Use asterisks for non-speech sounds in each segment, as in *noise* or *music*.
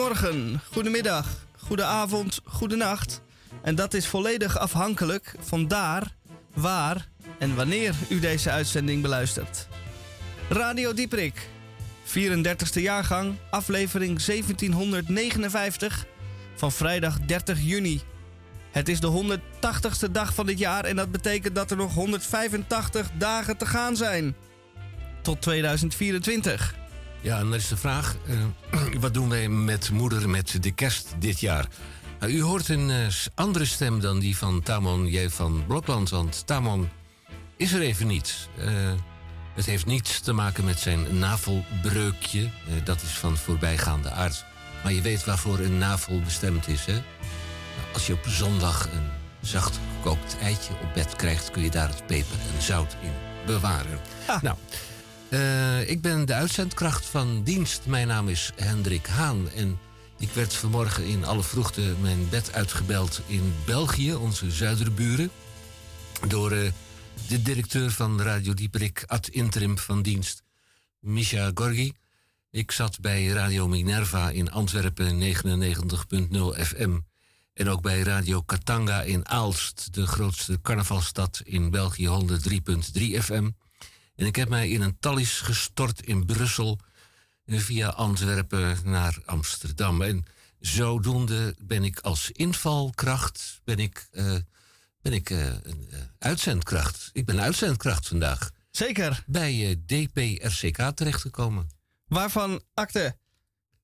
Goedemorgen, goedemiddag, goedenavond, goedenacht. En dat is volledig afhankelijk van daar, waar en wanneer u deze uitzending beluistert. Radio Dieprik, 34e jaargang, aflevering 1759 van vrijdag 30 juni. Het is de 180ste dag van dit jaar en dat betekent dat er nog 185 dagen te gaan zijn. Tot 2024. Ja, en dan is de vraag: uh, *clears throat* wat doen wij met moeder met de kerst dit jaar? Nou, u hoort een uh, andere stem dan die van Tamon J. van Blokland, want Tamon is er even niet. Uh, het heeft niets te maken met zijn navelbreukje, dat is van voorbijgaande aard. Maar je weet waarvoor een navel bestemd is, hè? Als je op zondag een zacht gekookt eitje op bed krijgt, kun je daar het peper en zout in bewaren. Ah. Nou. Uh, ik ben de uitzendkracht van dienst. Mijn naam is Hendrik Haan. En ik werd vanmorgen in alle vroegte mijn bed uitgebeld in België, onze zuiderburen. Door uh, de directeur van Radio Dieperik, ad interim van dienst, Misha Gorgi. Ik zat bij Radio Minerva in Antwerpen 99.0 FM. En ook bij Radio Katanga in Aalst, de grootste carnavalstad in België, 103.3 FM. En ik heb mij in een tallis gestort in Brussel via Antwerpen naar Amsterdam. En zodoende ben ik als invalkracht, ben ik, uh, ben ik uh, een uh, uitzendkracht. Ik ben uitzendkracht vandaag. Zeker. Bij DPRCK terechtgekomen. Waarvan akte.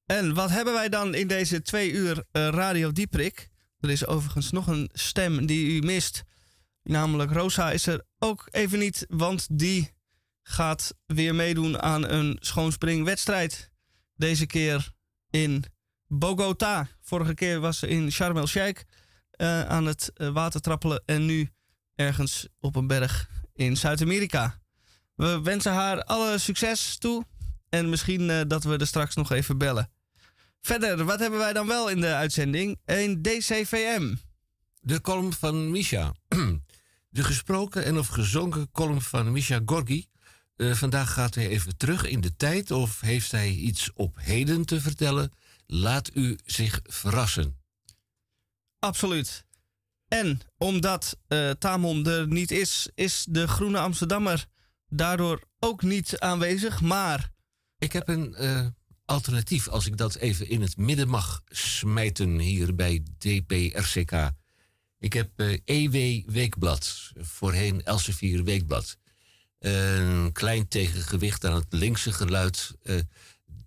En wat hebben wij dan in deze twee uur Radio Dieprik? Er is overigens nog een stem die u mist. Namelijk Rosa is er ook even niet, want die gaat weer meedoen aan een schoonspringwedstrijd. Deze keer in Bogota. Vorige keer was ze in Sharm el-Sheikh uh, aan het uh, water trappelen. En nu ergens op een berg in Zuid-Amerika. We wensen haar alle succes toe. En misschien uh, dat we er straks nog even bellen. Verder, wat hebben wij dan wel in de uitzending? Een DCVM. De column van Misha. *clears throat* De gesproken en of gezongen column van Misha Gorgi uh, vandaag gaat hij even terug in de tijd of heeft hij iets op heden te vertellen? Laat u zich verrassen. Absoluut. En omdat uh, Tamon er niet is, is de Groene Amsterdammer daardoor ook niet aanwezig. Maar. Ik heb een uh, alternatief, als ik dat even in het midden mag smijten hier bij DPRCK. Ik heb EW Weekblad, voorheen Elsevier Weekblad een klein tegengewicht aan het linkse geluid uh,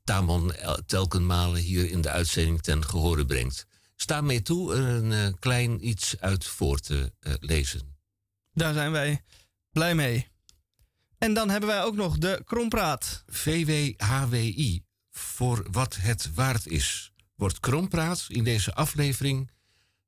Tamon telkenmalen hier in de uitzending ten gehore brengt. Sta mee toe een uh, klein iets uit voor te uh, lezen. Daar zijn wij blij mee. En dan hebben wij ook nog de Krompraat. VWHWI, voor wat het waard is. Wordt Krompraat in deze aflevering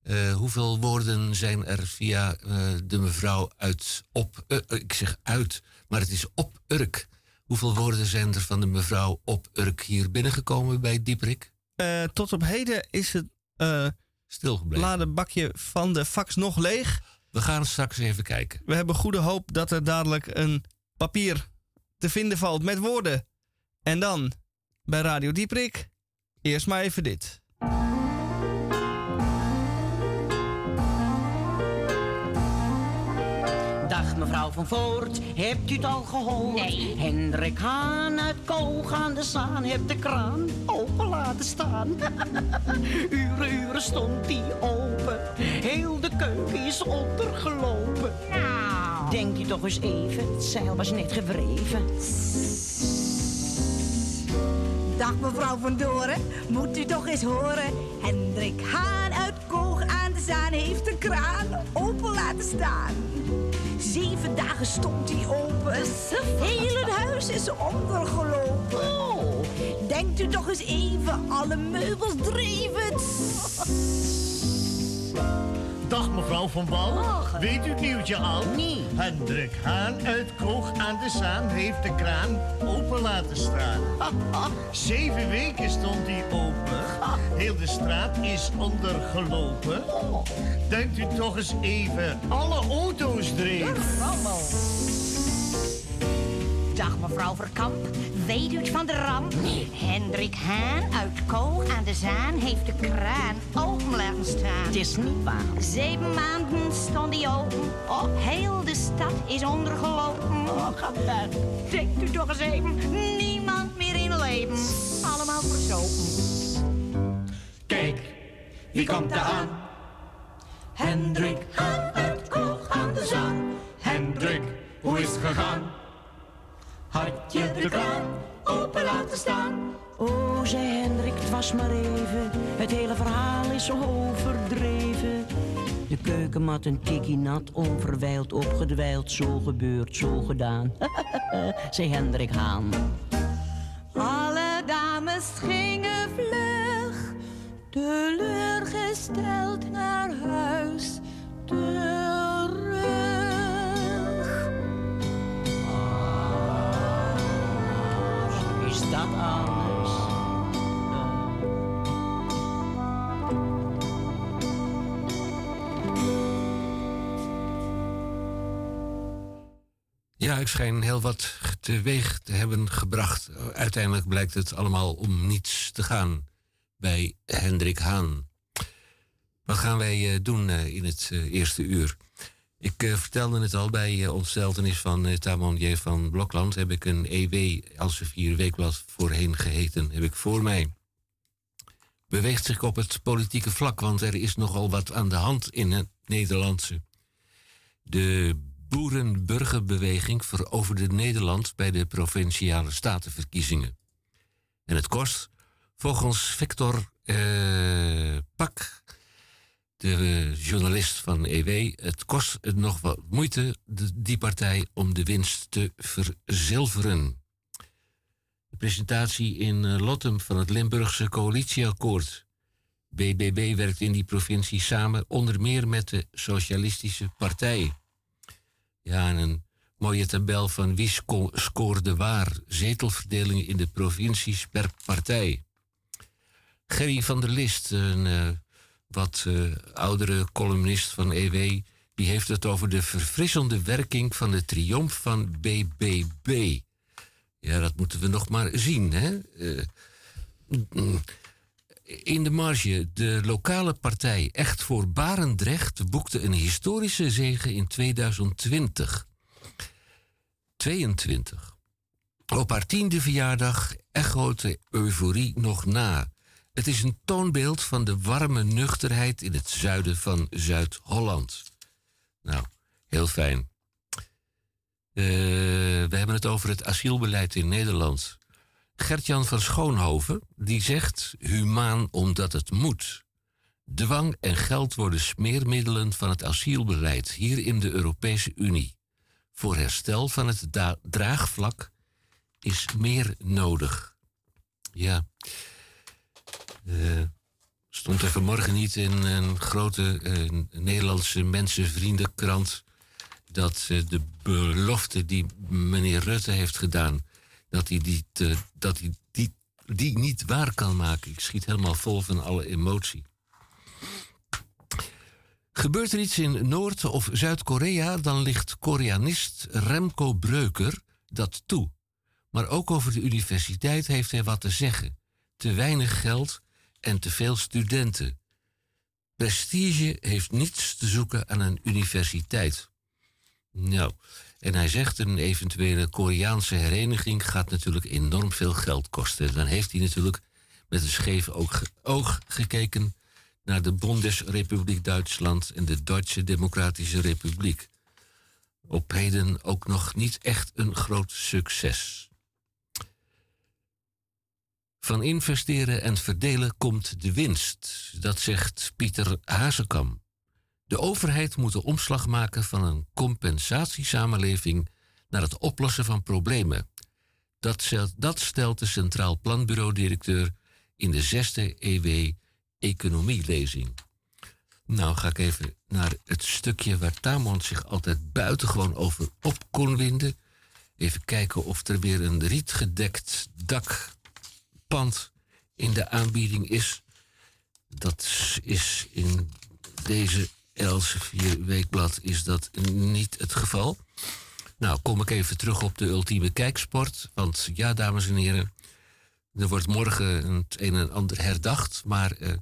uh, hoeveel woorden zijn er via uh, de mevrouw uit op. Uh, ik zeg uit, maar het is op Urk. Hoeveel woorden zijn er van de mevrouw op Urk hier binnengekomen bij Dieprik? tot op heden is het stilgebleven. Ladenbakje van de fax nog leeg. We gaan straks even kijken. We hebben goede hoop dat er dadelijk een papier te vinden valt met woorden. En dan bij Radio Dieprik. Eerst maar even dit. Mevrouw van Voort, hebt u het al gehoord? Nee. Hendrik Haan uit Koog aan de Zaan heeft de kraan open laten staan. *laughs* uren, uren stond die open, heel de keuken is ondergelopen. Nou. Denkt u toch eens even, het zeil was net gewreven. Dag mevrouw van Doren, moet u toch eens horen. Hendrik Haan uit Koog aan de Zaan heeft de kraan open laten staan. Zeven dagen stond hij open. Het huis is ondergelopen. Oh. Denkt u toch eens even, alle meubels dreven. Dag mevrouw van Wal. Weet u het nieuwtje al? Nee. Hendrik Haan uit Koog aan de Zaan heeft de kraan open laten staan. *laughs* Zeven weken stond hij open. Heel de straat is ondergelopen. Denkt u toch eens even, alle auto's dreven. Dag mevrouw Verkamp, weet u het van de ramp? Hendrik Haan uit Koog aan de Zaan heeft de kraan open laten staan. Het is niet waar. Zeven maanden stond hij open. Oh, heel de stad is ondergelopen. Oh, gaat uit. Denkt u toch eens even, niemand meer in leven. Allemaal verzopen. Kijk, wie komt er aan? Hendrik Haan uit Koog aan de Zaan. Hendrik, hoe is het gegaan? Had je de kraan open laten staan? Oh, zei Hendrik, het was maar even. Het hele verhaal is zo overdreven. De keukenmat een tikkie nat, onverwijld opgedwijld. Zo gebeurd, zo gedaan. *laughs* zei Hendrik Haan. Alle dames gingen vlug, teleurgesteld naar huis terug. Dat anders? Ja, ik schijn heel wat teweeg te hebben gebracht. Uiteindelijk blijkt het allemaal om niets te gaan bij Hendrik Haan. Wat gaan wij eh, doen eh, in het eh, eerste uur? Ik eh, vertelde het al bij uh, ontsteltenis van uh, van Blokland. Heb ik een EW Elsevier Weekblad voorheen geheten. Heb ik voor mij. Beweegt zich op het politieke vlak, want er is nogal wat aan de hand in het Nederlandse. De boerenburgerbeweging veroverde Nederland bij de provinciale statenverkiezingen. En het kost, volgens Victor Pak, de uh, journalist van EW, het kost nog wat moeite, die partij, om de winst te verzilveren. De presentatie in uh, Lottem van het Limburgse coalitieakkoord. BBB werkt in die provincie samen, onder meer met de Socialistische Partij. Ja, en een mooie tabel van wie sco scoorde waar. Zetelverdelingen in de provincies per partij. Gerry van der List, een uh, wat uh, oudere columnist van EW, die heeft het over de verfrissende werking van de triomf van BBB. Ja, dat moeten we nog maar zien, hè? Uh, in de marge, de lokale partij Echt voor Barendrecht boekte een historische zege in 2020. 22. Op haar tiende verjaardag echoot de euforie nog na. Het is een toonbeeld van de warme nuchterheid in het zuiden van Zuid-Holland. Nou, heel fijn. Uh, we hebben het over het asielbeleid in Nederland. Gertjan van Schoonhoven, die zegt humaan omdat het moet. Dwang en geld worden smeermiddelen van het asielbeleid hier in de Europese Unie. Voor herstel van het draagvlak is meer nodig. Ja. Uh, stond er vanmorgen niet in een grote uh, Nederlandse mensenvriendenkrant dat uh, de belofte die meneer Rutte heeft gedaan dat hij die, dat hij die, die niet waar kan maken. Ik schiet helemaal vol van alle emotie. Gebeurt er iets in Noord- of Zuid-Korea, dan ligt Koreanist Remco Breuker dat toe. Maar ook over de universiteit heeft hij wat te zeggen. Te weinig geld en te veel studenten. Prestige heeft niets te zoeken aan een universiteit. Nou, en hij zegt een eventuele Koreaanse hereniging gaat natuurlijk enorm veel geld kosten. Dan heeft hij natuurlijk met een scheef oog, oog gekeken naar de Bundesrepubliek Duitsland en de Duitse Democratische Republiek. Op heden ook nog niet echt een groot succes. Van investeren en verdelen komt de winst, dat zegt Pieter Hazekam. De overheid moet de omslag maken van een compensatiesamenleving naar het oplossen van problemen. Dat stelt, dat stelt de Centraal Planbureau-directeur in de zesde EW Economielezing. Nou ga ik even naar het stukje waar Tamon zich altijd buitengewoon over op kon winden. Even kijken of er weer een rietgedekt dakpand in de aanbieding is. Dat is in deze Elsevier Weekblad is dat niet het geval. Nou, kom ik even terug op de ultieme kijksport. Want ja, dames en heren, er wordt morgen het een en ander herdacht. Maar uh,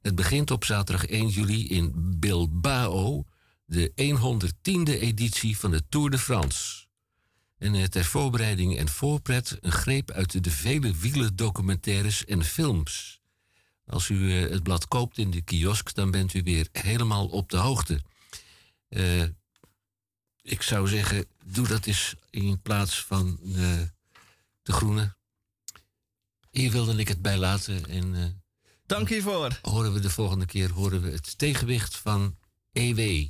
het begint op zaterdag 1 juli in Bilbao, de 110e editie van de Tour de France. En uh, ter voorbereiding en voorpret een greep uit de vele wielen documentaires en films. Als u uh, het blad koopt in de kiosk, dan bent u weer helemaal op de hoogte. ik zou zeggen, doe dat eens in plaats van de groene. Hier wilde ik het bij laten. En, uh, Dank hiervoor. Horen we de volgende keer horen we het tegenwicht van EW.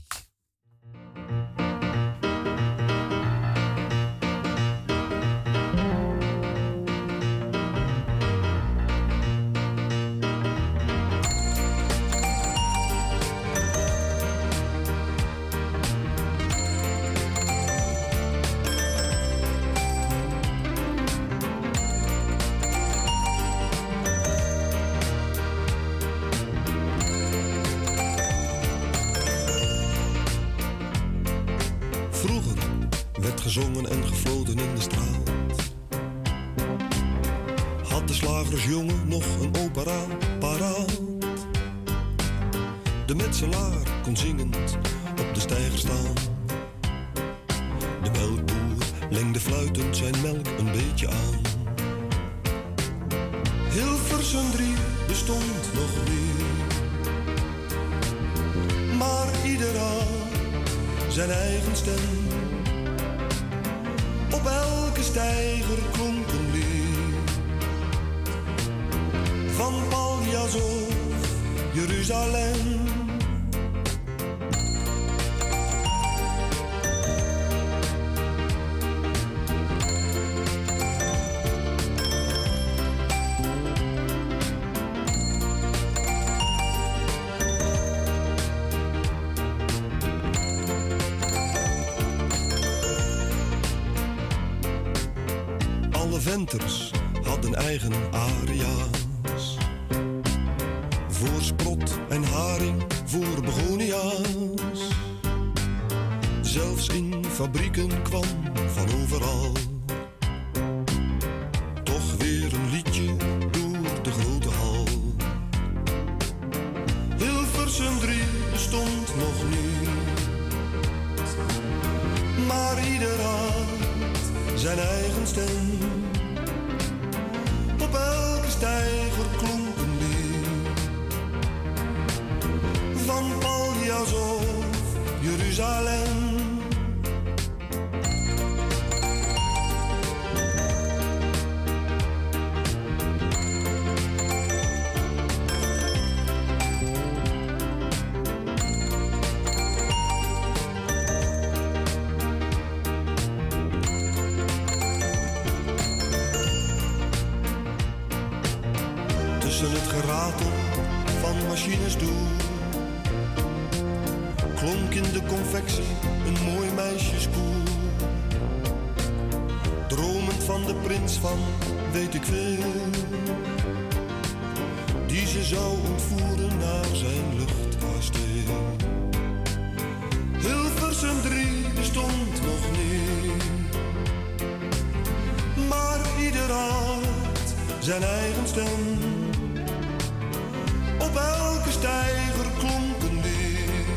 Op elke stijger klonken weer.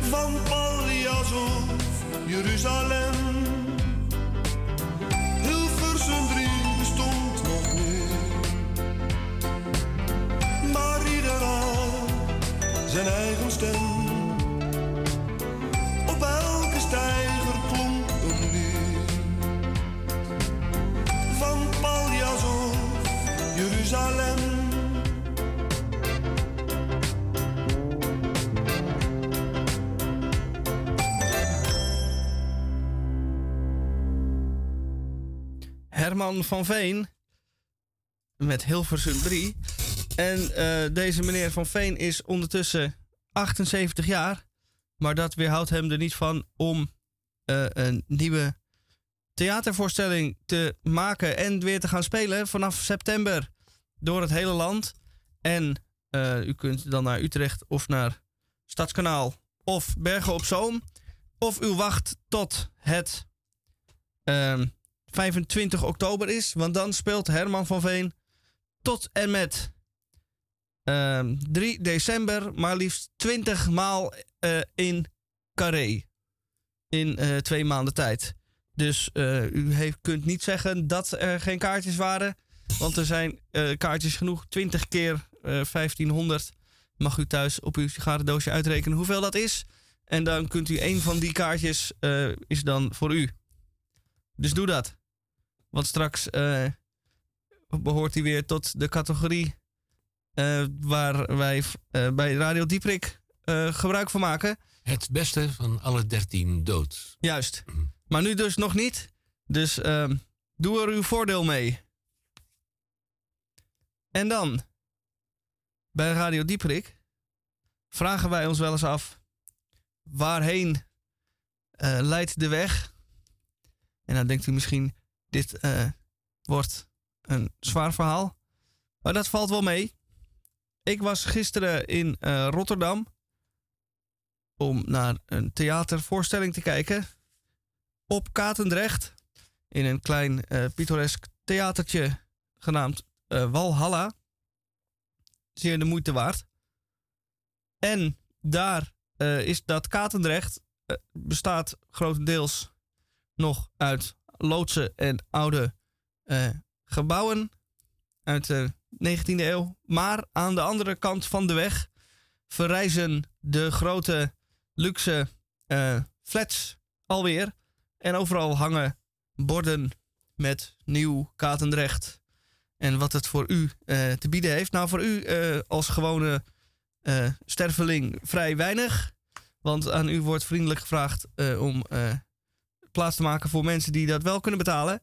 Van Pallias of Jeruzalem. Herman van Veen met Hilversum 3. En uh, deze meneer van Veen is ondertussen 78 jaar. Maar dat weerhoudt hem er niet van om uh, een nieuwe theatervoorstelling te maken en weer te gaan spelen vanaf september door het hele land. En uh, u kunt dan naar Utrecht of naar Stadskanaal of Bergen op Zoom. of u wacht tot het ehm, 25 oktober is. Want dan speelt Herman van Veen tot en met ehm 3 december maar liefst 20 maal eh, in Carré. In eh, twee maanden tijd. Dus eh, u heeft, kunt niet zeggen dat er geen kaartjes waren. Want er zijn kaartjes genoeg. 20 keer eh, 1500 mag u thuis op uw sigarendoosje uitrekenen hoeveel dat is. En dan kunt u een van die kaartjes is dan voor u. Dus doe dat. Want straks eh, behoort hij weer tot de categorie eh, waar wij eh, bij Radio Dieprik gebruik van maken. Het beste van alle dertien dood. Juist. Maar nu dus nog niet. Dus ehm, doe er uw voordeel mee. En dan, bij Radio Dieprik, vragen wij ons wel eens af: waarheen leidt de weg? En dan denkt u misschien: dit eh, wordt een zwaar verhaal. Maar dat valt wel mee. Ik was gisteren in eh, Rotterdam om naar een theatervoorstelling te kijken op Katendrecht. In een klein eh pittoresk theatertje genaamd Walhalla. Zeer de moeite waard. En daar is dat Katendrecht bestaat grotendeels nog uit loodsen en oude eh, gebouwen uit de 19e eeuw. Maar aan de andere kant van de weg verrijzen de grote luxe eh, flats alweer. En overal hangen borden met nieuw Katendrecht. En wat het voor u eh, te bieden heeft. Nou, voor u als gewone sterveling vrij weinig. Want aan u wordt vriendelijk gevraagd om plaats te maken voor mensen die dat wel kunnen betalen.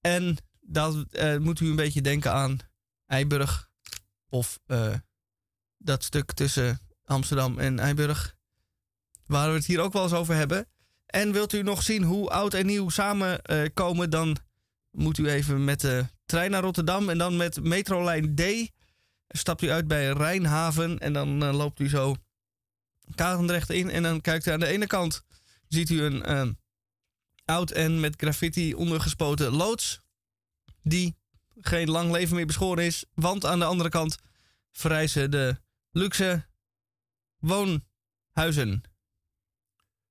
En dat eh, moet u een beetje denken aan Eiburg. Of eh, dat stuk tussen Amsterdam en Eiburg. Waar we het hier ook wel eens over hebben. En wilt u nog zien hoe oud en nieuw samenkomen, komen, dan moet u even met de trein naar Rotterdam. En dan met metrolijn D stapt u uit bij Rijnhaven. En dan eh, loopt u zo Katendrecht in. En dan kijkt u aan de ene kant. Ziet u een oud en met graffiti ondergespoten loods. Die geen lang leven meer beschoren is. Want aan de andere kant verrijzen de luxe woonhuizen.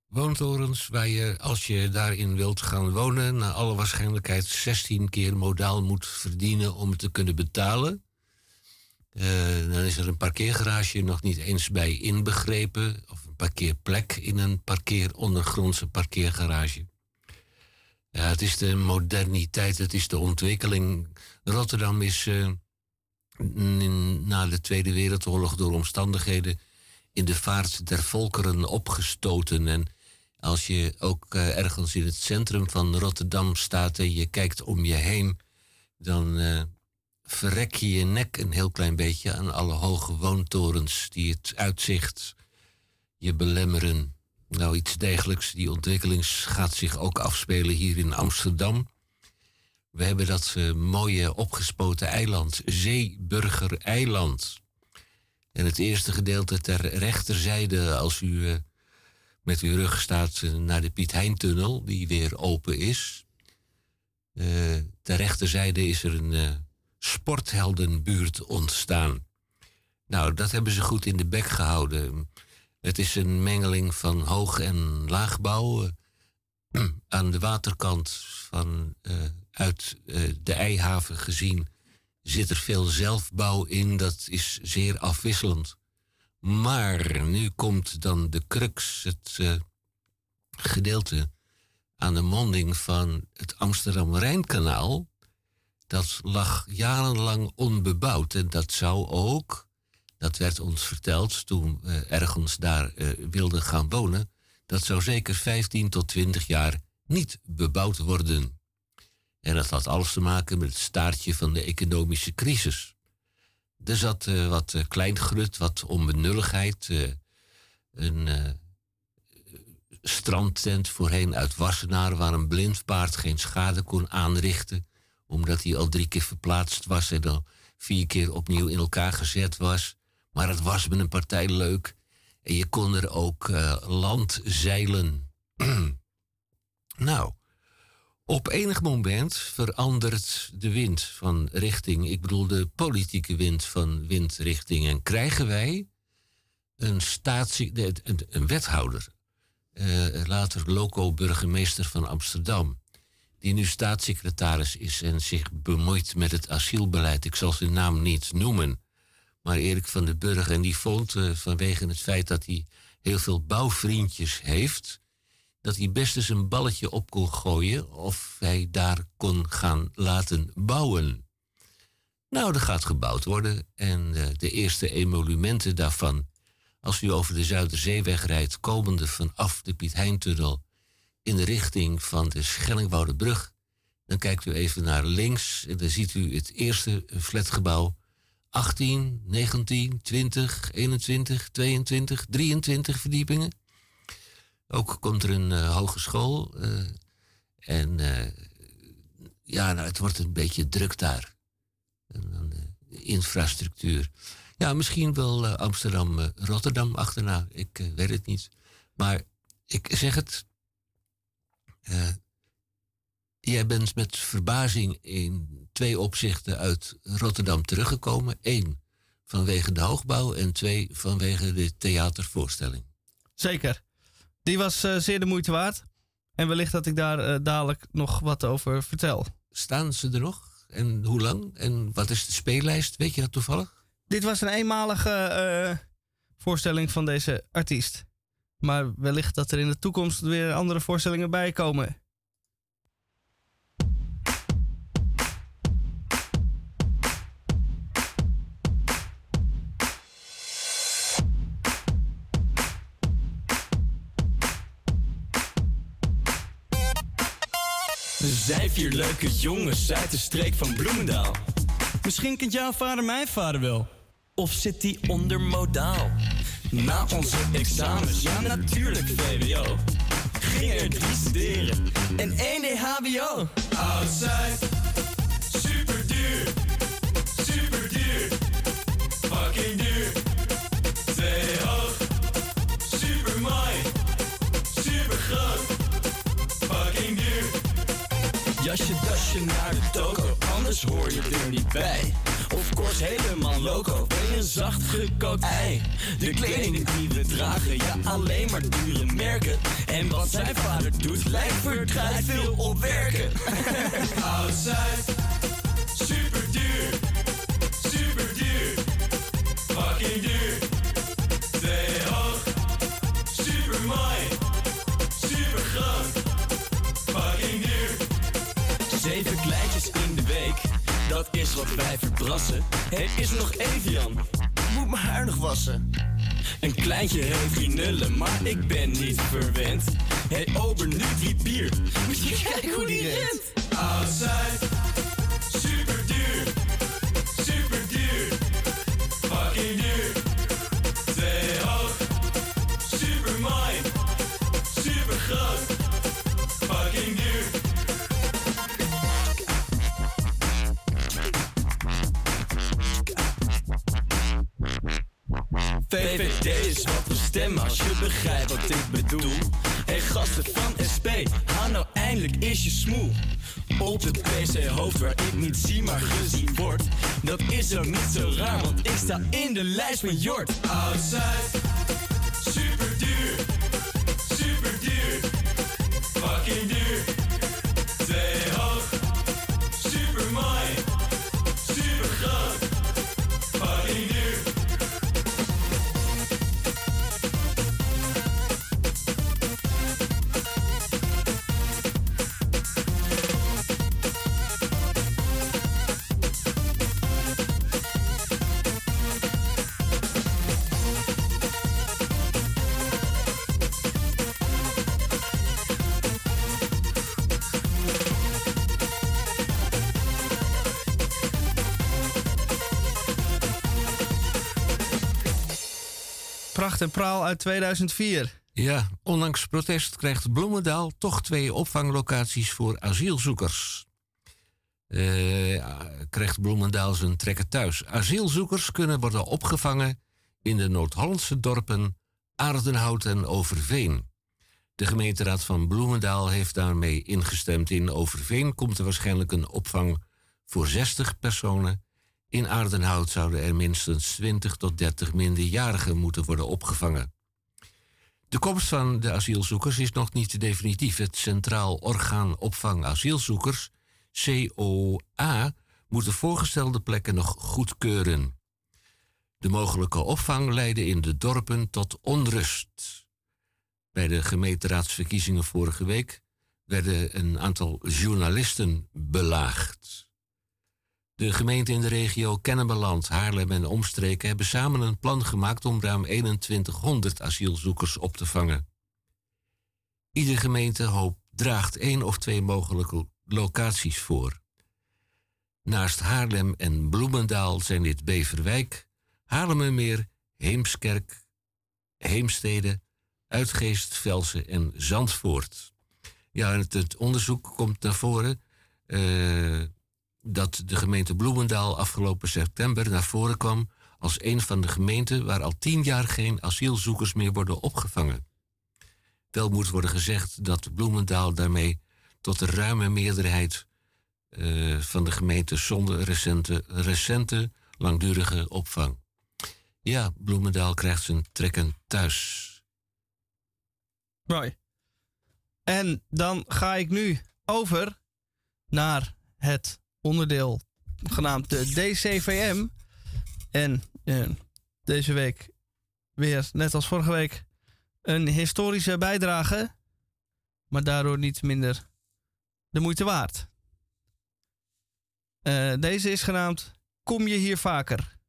Woontorens waar je, als je daarin wilt gaan wonen, naar alle waarschijnlijkheid 16 keer modaal moet verdienen om het te kunnen betalen. Eh, dan is er een parkeergarage nog niet eens bij inbegrepen, of een parkeerplek in een parkeer, ondergrondse parkeergarage. Ja, het is de moderniteit, het is de ontwikkeling. Rotterdam is eh, na de Tweede Wereldoorlog door omstandigheden in de vaart der volkeren opgestoten. En als je ook eh, ergens in het centrum van Rotterdam staat en je kijkt om je heen, dan eh, verrek je je nek een heel klein beetje aan alle hoge woontorens die het uitzicht je belemmeren. Nou, iets dergelijks. Die ontwikkeling gaat zich ook afspelen hier in Amsterdam. We hebben dat eh, mooie opgespoten eiland, Zeeburger Eiland. En het eerste gedeelte ter rechterzijde, als u eh, met uw rug staat eh, naar de Piet Heintunnel, die weer open is. Ter rechterzijde is er een sportheldenbuurt ontstaan. Nou, dat hebben ze goed in de bek gehouden. Het is een mengeling van hoog- en laagbouw. Eh, *clears throat* aan de waterkant van, eh, uit eh, de Eihaven gezien zit er veel zelfbouw in. Dat is zeer afwisselend. Maar nu komt dan de crux, het gedeelte aan de monding van het Amsterdam-Rijnkanaal. Dat lag jarenlang onbebouwd en dat zou ook, dat werd ons verteld toen we ergens daar eh, wilden gaan wonen, dat zou zeker 15 tot 20 jaar niet bebouwd worden. En dat had alles te maken met het staartje van de economische crisis. Er zat eh, wat uh, kleingrut, wat onbenulligheid. eh, een eh, strandtent voorheen uit Wassenaar... waar een blind paard geen schade kon aanrichten... omdat hij al drie keer verplaatst was... en dan vier keer opnieuw in elkaar gezet was. Maar het was met een partij leuk. En je kon er ook eh, land zeilen. *clears throat* nou, op enig moment verandert de wind van richting. Ik bedoel de politieke wind van windrichting. En krijgen wij een, statie, een, wethouder, uh, later loco-burgemeester van Amsterdam, die nu staatssecretaris is en zich bemoeit met het asielbeleid. Ik zal zijn naam niet noemen, maar Erik van den Burg. En die vond vanwege het feit dat hij heel veel bouwvriendjes heeft, dat hij best eens een balletje op kon gooien of hij daar kon gaan laten bouwen. Nou, er gaat gebouwd worden en uh, de eerste emolumenten daarvan als u over de Zuiderzeeweg rijdt, komende vanaf de Piet Heintunnel in de richting van de Schellingwoudebrug, dan kijkt u even naar links en dan ziet u het eerste flatgebouw. 18, 19, 20, 21, 22, 23 verdiepingen. Ook komt er een uh, hogeschool. Uh, en uh, ja, nou, het wordt een beetje druk daar. En, de infrastructuur. Ja, misschien wel uh, Amsterdam, uh, Rotterdam achterna. Ik weet het niet. Maar ik zeg het. jij bent met verbazing in twee opzichten uit Rotterdam teruggekomen. Eén vanwege de hoogbouw en twee vanwege de theatervoorstelling. Zeker. Die was zeer de moeite waard. En wellicht dat ik daar dadelijk nog wat over vertel. Staan ze er nog? En hoe lang? En wat is de speellijst? Weet je dat toevallig? Dit was een eenmalige uh, voorstelling van deze artiest. Maar wellicht dat er in de toekomst weer andere voorstellingen bij komen. Zijn vier leuke jongens uit de streek van Bloemendaal. Misschien kent jouw vader mijn vader wel. Of zit die onder modaal? Na onze examens, ja natuurlijk VWO. Ging er drie studeren en één deed HBO. Outside, super duur, super duur, fucking duur. Jasje, dasje naar de toko, anders hoor je er niet bij. Of course helemaal loco, ben je een zacht gekookt ei. De kleding die we dragen, ja alleen maar dure merken. En wat zijn vader doet, lijkt verdraaid veel op werken. *laughs* Outside, dat is wat wij verbrassen. Het is nog even Jan, moet mijn haar nog wassen. Een kleintje heeft nullen, maar ik ben niet verwend. Hey ober, nu die bier, moet je kijken hoe die rent. Outside, VVD is wat we stemmen als je begrijpt wat ik bedoel. Hey gasten van SP, haal nou eindelijk is je smoel. Op het PC-hoofd waar ik niet zie maar gezien word. Dat is ook niet zo raar, want ik sta in de lijst van Jort. Outside, super duur, super duur, fucking duur. Pracht en praal uit 2004. Ja, ondanks protest krijgt Bloemendaal toch twee opvanglocaties voor asielzoekers. Eh, krijgt Bloemendaal zijn trekken thuis. Asielzoekers kunnen worden opgevangen in de Noord-Hollandse dorpen Aardenhout en Overveen. De gemeenteraad van Bloemendaal heeft daarmee ingestemd. In Overveen komt er waarschijnlijk een opvang voor 60 personen. In Aardenhout zouden er minstens 20 tot 30 minderjarigen moeten worden opgevangen. De komst van de asielzoekers is nog niet definitief. Het Centraal Orgaan Opvang Asielzoekers, COA, moet de voorgestelde plekken nog goedkeuren. De mogelijke opvang leidde in de dorpen tot onrust. Bij de gemeenteraadsverkiezingen vorige week werden een aantal journalisten belaagd. De gemeenten in de regio Kennemerland, Haarlem en omstreken hebben samen een plan gemaakt om ruim 2100 asielzoekers op te vangen. Iedere gemeente hoopt, draagt één of twee mogelijke locaties voor. Naast Haarlem en Bloemendaal zijn dit Beverwijk, Haarlemmermeer, Heemskerk, Heemstede, Uitgeest, Velsen en Zandvoort. Ja, het, onderzoek komt naar voren uh, dat de gemeente Bloemendaal afgelopen september naar voren kwam als een van de gemeenten waar al tien jaar geen asielzoekers meer worden opgevangen. Wel moet worden gezegd dat Bloemendaal daarmee tot de ruime meerderheid uh, van de gemeenten zonder recente, recente langdurige opvang. Ja, Bloemendaal krijgt zijn trekken thuis. Mooi. En dan ga ik nu over naar het onderdeel genaamd de DCVM. En uh, deze week weer, net als vorige week, een historische bijdrage. Maar daardoor niet minder de moeite waard. Uh, deze is genaamd Kom je hier vaker?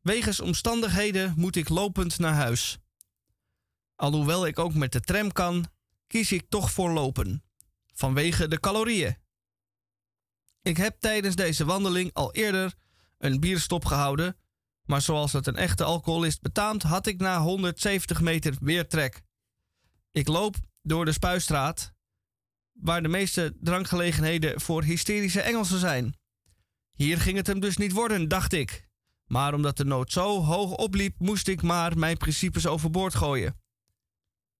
Wegens omstandigheden moet ik lopend naar huis. Alhoewel ik ook met de tram kan, kies ik toch voor lopen. Vanwege de calorieën. Ik heb tijdens deze wandeling al eerder een bierstop gehouden, maar zoals het een echte alcoholist betaamt, had ik na 170 meter weer trek. Ik loop door de Spuistraat, waar de meeste drankgelegenheden voor hysterische Engelsen zijn. Hier ging het hem dus niet worden, dacht ik. Maar omdat de nood zo hoog opliep, moest ik maar mijn principes overboord gooien.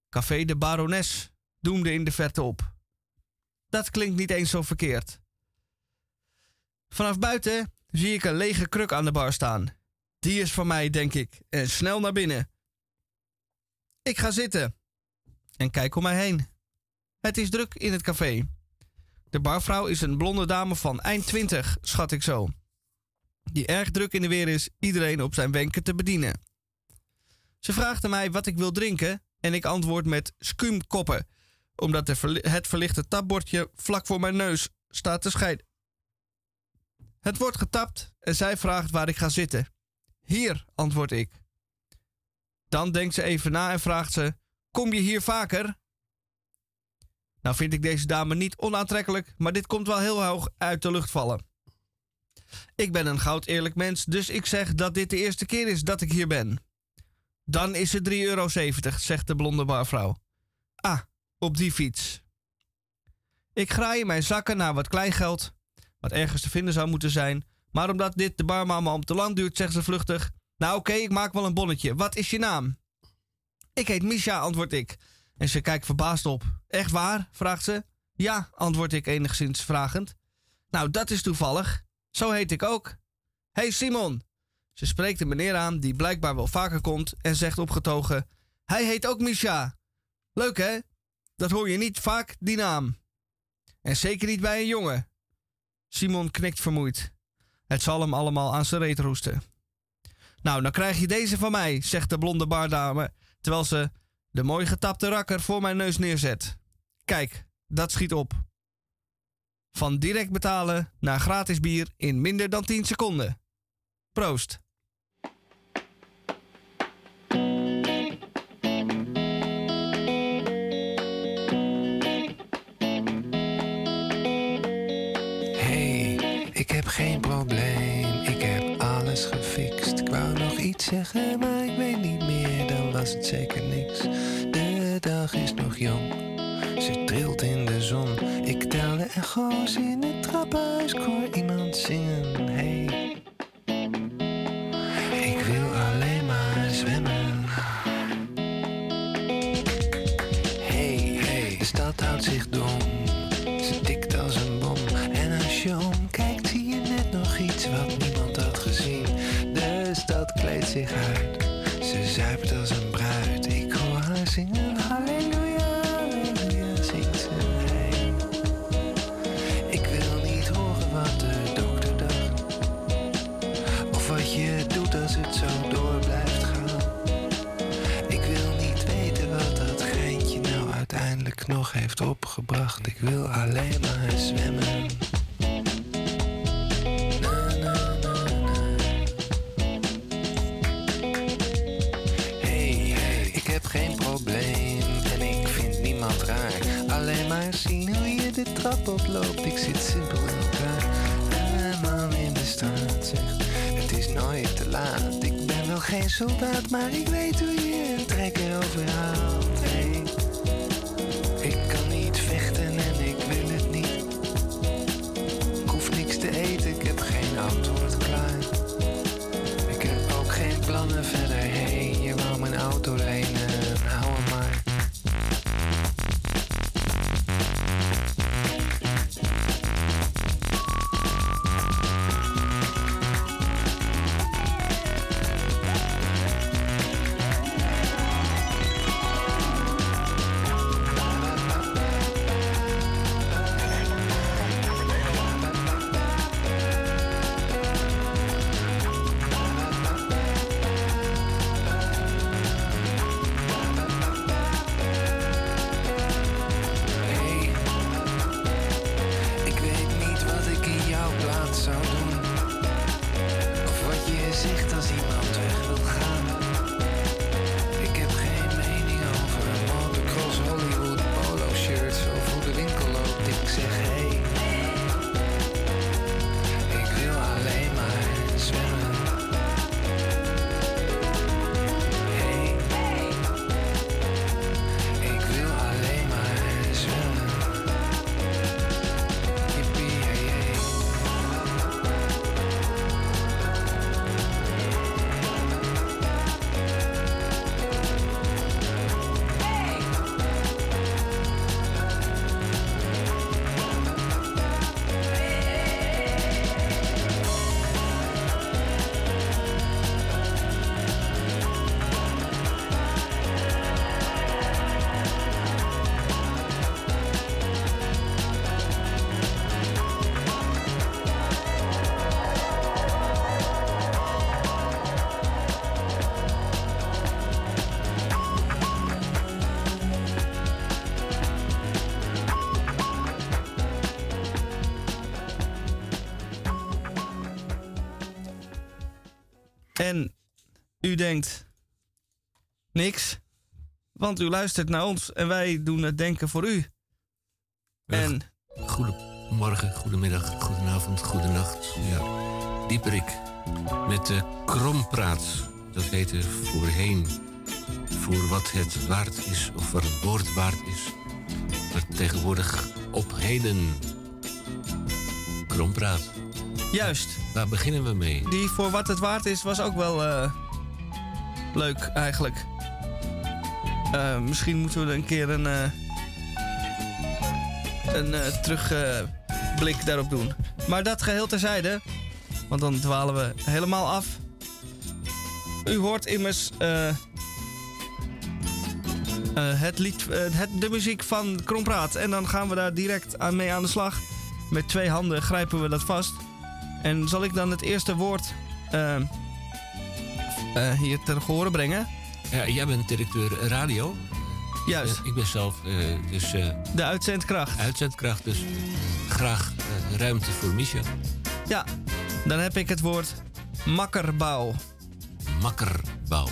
Café de Barones doemde in de verte op. Dat klinkt niet eens zo verkeerd. Vanaf buiten zie ik een lege kruk aan de bar staan. Die is van mij, denk ik, en snel naar binnen. Ik ga zitten en kijk om mij heen. Het is druk in het café. De barvrouw is een blonde dame van eind twintig, schat ik zo. Die erg druk in de weer is iedereen op zijn wenken te bedienen. Ze vraagt aan mij wat ik wil drinken en ik antwoord met skumkoppen, omdat het verlichte tapbordje vlak voor mijn neus staat te scheiden. Het wordt getapt en zij vraagt waar ik ga zitten. Hier, antwoord ik. Dan denkt ze even na en vraagt ze: Kom je hier vaker? Nou vind ik deze dame niet onaantrekkelijk, maar dit komt wel heel hoog uit de lucht vallen. Ik ben een goud eerlijk mens, dus ik zeg dat dit de eerste keer is dat ik hier ben. Dan is het 3,70 euro, zegt de blonde barvrouw. Ah, op die fiets. Ik graai in mijn zakken naar wat kleingeld, wat ergens te vinden zou moeten zijn. Maar omdat dit de barmama om te lang duurt, zegt ze vluchtig: Nou, oké, ik maak wel een bonnetje. Wat is je naam? Ik heet Misha, antwoord ik. En ze kijkt verbaasd op. Echt waar? vraagt ze. Ja, antwoord ik enigszins vragend. Nou, dat is toevallig. Zo heet ik ook. hey Simon, ze spreekt een meneer aan die blijkbaar wel vaker komt en zegt opgetogen: Hij heet ook Misha. Leuk hè? Dat hoor je niet vaak, die naam. En zeker niet bij een jongen. Simon knikt vermoeid. Het zal hem allemaal aan zijn reet roesten. Nou, dan krijg je deze van mij, zegt de blonde baardame, terwijl ze de mooi getapte rakker voor mijn neus neerzet. Kijk, dat schiet op. Van direct betalen naar gratis bier in minder dan 10 seconden. Proost. Ik heb geen probleem, ik heb alles gefixt. Ik wou nog iets zeggen, maar ik weet niet meer, dan was het zeker niks. De dag is nog jong, ze trilt in de zon. Ik tel de echo's in het trappenhuis, ik hoor iemand zingen. Hey, ik wil alleen maar zwemmen. De stad houdt zich dom, nog heeft opgebracht. Ik wil alleen maar zwemmen. Hey, hey, ik heb geen probleem en ik vind niemand raar. Alleen maar zien hoe je de trap oploopt. Ik zit simpel in elkaar. Man in de straat zegt: Het is nooit te laat. Ik ben wel geen soldaat, maar ik weet hoe je een trekker overhaalt. U denkt niks, want u luistert naar ons en wij doen het denken voor u. En Goedemorgen, goedemiddag, goedenavond, goedenacht. Ja, Dieperik met de krompraat. Dat heette voorheen voor wat het waard is of wat het woord waard is. Maar tegenwoordig op heden. Krompraat. Juist. Waar beginnen we mee? die voor wat het waard is was ook wel eh, leuk eigenlijk. Eh, misschien moeten we een keer een, eh, een eh, terugblik daarop doen. Maar dat geheel terzijde, want dan dwalen we helemaal af. U hoort immers het lied, het, de muziek van Krompraat. En dan gaan we daar direct aan mee aan de slag. Met twee handen grijpen we dat vast. En zal ik dan het eerste woord eh, hier ter gehore brengen? Ja, jij bent directeur radio. Juist. Ik ben zelf eh, dus... eh, De uitzendkracht. Uitzendkracht, dus graag ruimte voor Michel. Ja, dan heb ik het woord makkerbouw. Makkerbouw.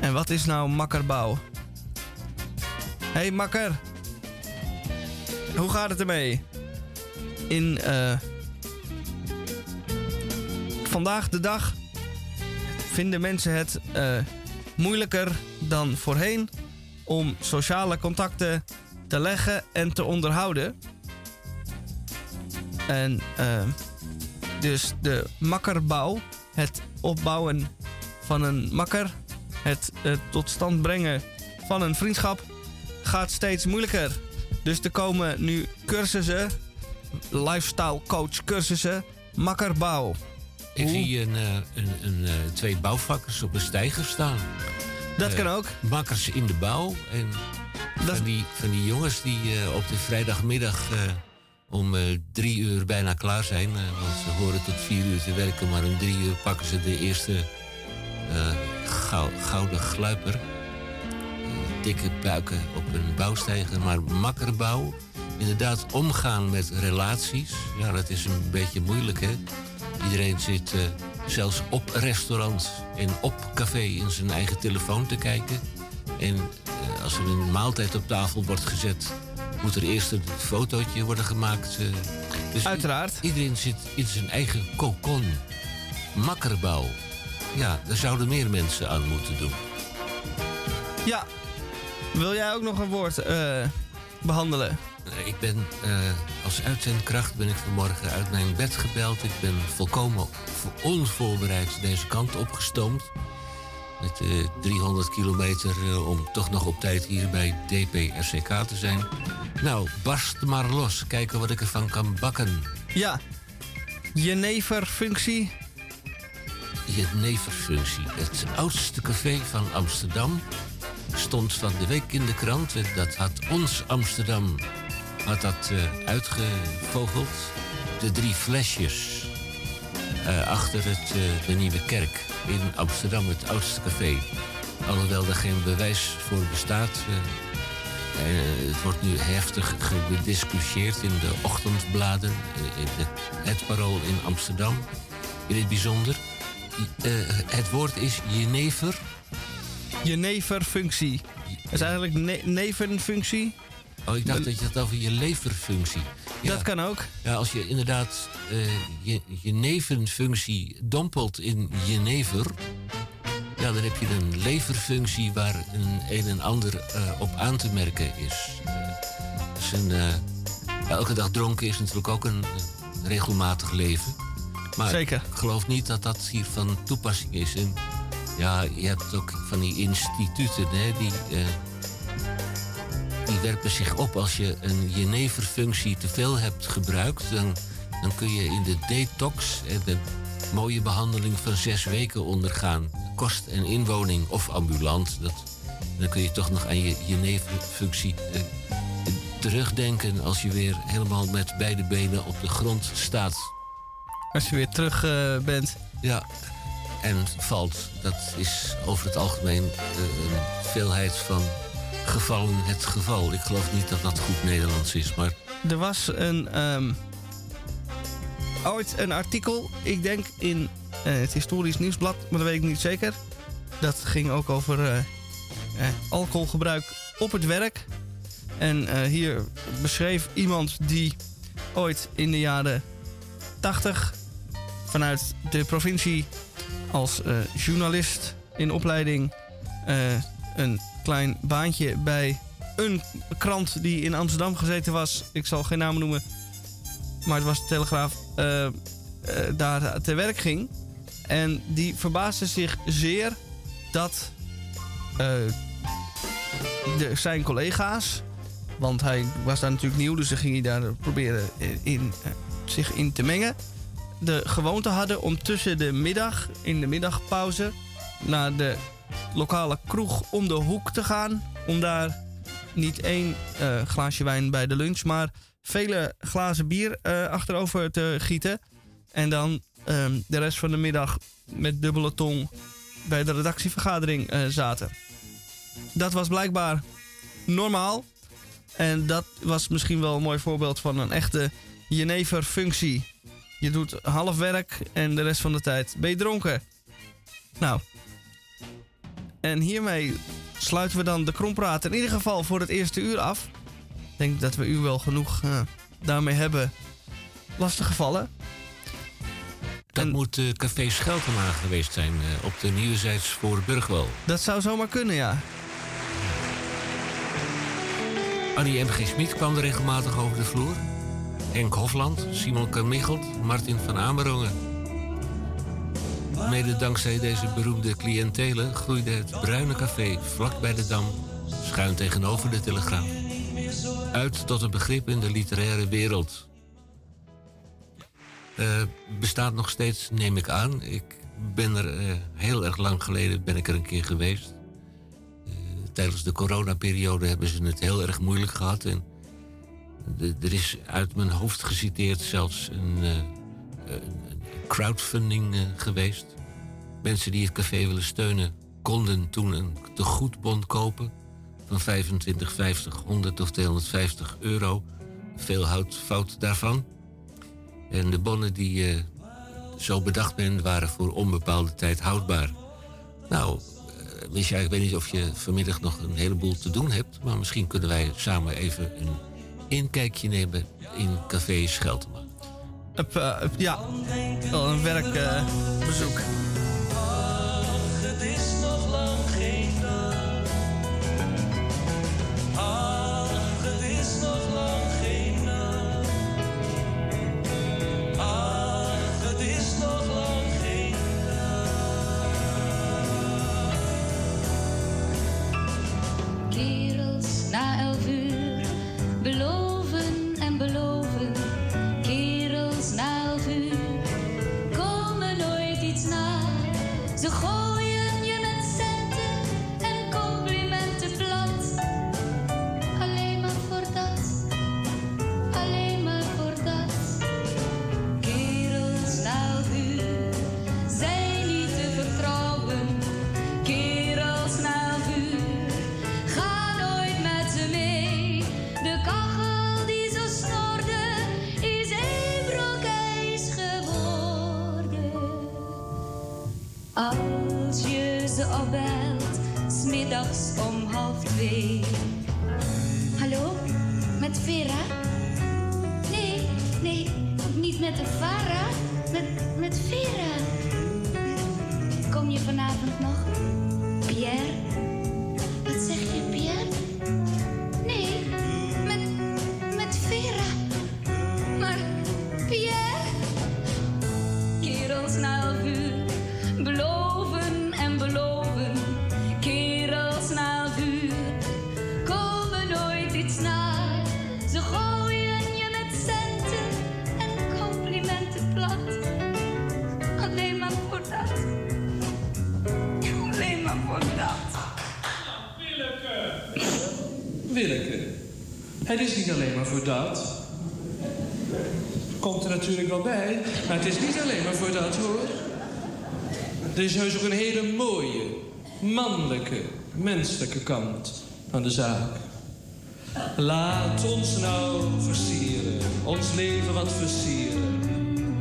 En wat is nou makkerbouw? hey, makker. Hoe gaat het ermee? In eh, vandaag de dag vinden mensen het eh, moeilijker dan voorheen om sociale contacten te leggen en te onderhouden. En eh, dus de makkerbouw, het opbouwen van een makker, het eh, tot stand brengen van een vriendschap, gaat steeds moeilijker. Dus er komen nu cursussen, lifestyle coach cursussen, makkerbouw. Ik zie een, eh, een, een, eh, twee bouwvakkers op een steiger staan. Dat Eh, kan ook. Makkers in de bouw. En van, die, van die jongens die op de vrijdagmiddag om drie uur bijna klaar zijn. want ze horen tot vier uur te werken, maar om drie uur pakken ze de eerste gou- gouden gluiper. Dikke buiken op een bouwsteiger, maar makkerbouw. Inderdaad, omgaan met relaties. Ja, dat is een beetje moeilijk, hè? Iedereen zit eh, zelfs op restaurant en op café in zijn eigen telefoon te kijken. En eh, als er een maaltijd op tafel wordt gezet, moet er eerst een fotootje worden gemaakt. eh. dus Uiteraard. Iedereen zit in zijn eigen kokon. Makkerbouw. Ja, daar zouden meer mensen aan moeten doen. Ja. Wil jij ook nog een woord eh, behandelen? Eh, Ik ben eh, als uitzendkracht ben ik vanmorgen uit mijn bed gebeld. Ik ben volkomen vo- onvoorbereid deze kant opgestoomd. Met eh, 300 kilometer om toch nog op tijd hier bij DPRCK te zijn. Nou, barst maar los. Kijken wat ik ervan kan bakken. Ja. Jeneverfunctie. Jeneverfunctie. Het oudste café van Amsterdam stond van de week in de krant. Dat had ons Amsterdam had dat eh, uitgevogeld. De drie flesjes eh, achter het, eh, de Nieuwe Kerk in Amsterdam, het oudste café. Alhoewel er geen bewijs voor bestaat. het wordt nu heftig gediscussieerd in de ochtendbladen. in het Parool in Amsterdam in het bijzonder. Het woord is jenever. Jeneverfunctie. Dat is eigenlijk ne nevenfunctie. Oh, ik dacht dat je het over je leverfunctie. Ja. Dat kan ook. Ja, als je inderdaad eh, je, je nevenfunctie dompelt in jenever... Ja, dan heb je een leverfunctie waar een een en ander eh, op aan te merken is. Eh, dus een, elke dag dronken is natuurlijk ook een regelmatig leven. Maar Zeker. ik geloof niet dat dat hier van toepassing is. En ja, je hebt ook van die instituten hè, die... die werpen zich op als je een jeneverfunctie te veel hebt gebruikt. Dan, dan kun je in de detox eh, de mooie behandeling van zes weken ondergaan. Kost en inwoning of ambulant. Dat, dan kun je toch nog aan je jeneverfunctie eh, terugdenken als je weer helemaal met beide benen op de grond staat. Als je weer terug eh, bent. Ja, en valt. Dat is over het algemeen eh, een veelheid van gevallen het geval. Ik geloof niet dat dat goed Nederlands is, maar Er was een, ehm, ooit een artikel, ik denk in eh, het Historisch Nieuwsblad, maar dat weet ik niet zeker. Dat ging ook over eh, eh, alcoholgebruik op het werk. En hier beschreef iemand die ooit in de jaren 80 vanuit de provincie als journalist in opleiding een klein baantje bij een krant die in Amsterdam gezeten was. Ik zal geen namen noemen, maar het was de Telegraaf. eh, eh, daar te werk ging. En die verbaasde zich zeer dat eh, de, zijn collega's, want hij was daar natuurlijk nieuw, dus dan ging hij daar proberen in, zich in te mengen. De gewoonte hadden om tussen de middag, in de middagpauze, naar de lokale kroeg om de hoek te gaan. Om daar niet één eh, glaasje wijn bij de lunch, maar vele glazen bier eh, achterover te gieten. En dan ehm, de rest van de middag met dubbele tong bij de redactievergadering eh, zaten. Dat was blijkbaar normaal. En dat was misschien wel een mooi voorbeeld van een echte jeneverfunctie. Je doet half werk en de rest van de tijd ben je dronken. Nou. En hiermee sluiten we dan de krompraat in ieder geval voor het eerste uur af. Ik denk dat we u wel genoeg eh, daarmee hebben lastig gevallen. dat moet eh, Café Scheltema geweest zijn eh, op de Nieuwezijds voor Burgwal. Dat zou zomaar kunnen, ja. Annie M.G. Smit kwam er regelmatig over de vloer. Henk Hofland, Simon Carmichelt, Martin van Amerongen. Mede dankzij deze beroemde cliëntelen groeide het Bruine Café vlak bij de Dam schuin tegenover de Telegraaf. Uit tot een begrip in de literaire wereld. Eh, bestaat nog steeds, neem ik aan. Ik ben er eh, heel erg lang geleden ben ik er een keer geweest. Eh, tijdens de coronaperiode hebben ze het heel erg moeilijk gehad. En er is uit mijn hoofd geciteerd zelfs een crowdfunding eh, geweest. Mensen die het café willen steunen konden toen een tegoedbon kopen van 25, 50, 100 of 250 euro. Veel houdt fout daarvan. En de bonnen die eh, zo bedacht ben, waren voor onbepaalde tijd houdbaar. Nou, eh, Misha, ik weet niet of je vanmiddag nog een heleboel te doen hebt, maar misschien kunnen wij samen even een inkijkje nemen in Café Scheltema. Up, eh, up, ja, een werkbezoek. Nee, nee, niet met de Vara, met, met Vera. Kom je vanavond nog? Pierre? Het is niet alleen maar voor dat. Komt er natuurlijk wel bij, maar het is niet alleen maar voor dat hoor. Er is heus ook een hele mooie, mannelijke, menselijke kant van de zaak. Laat ons nou versieren, ons leven wat versieren.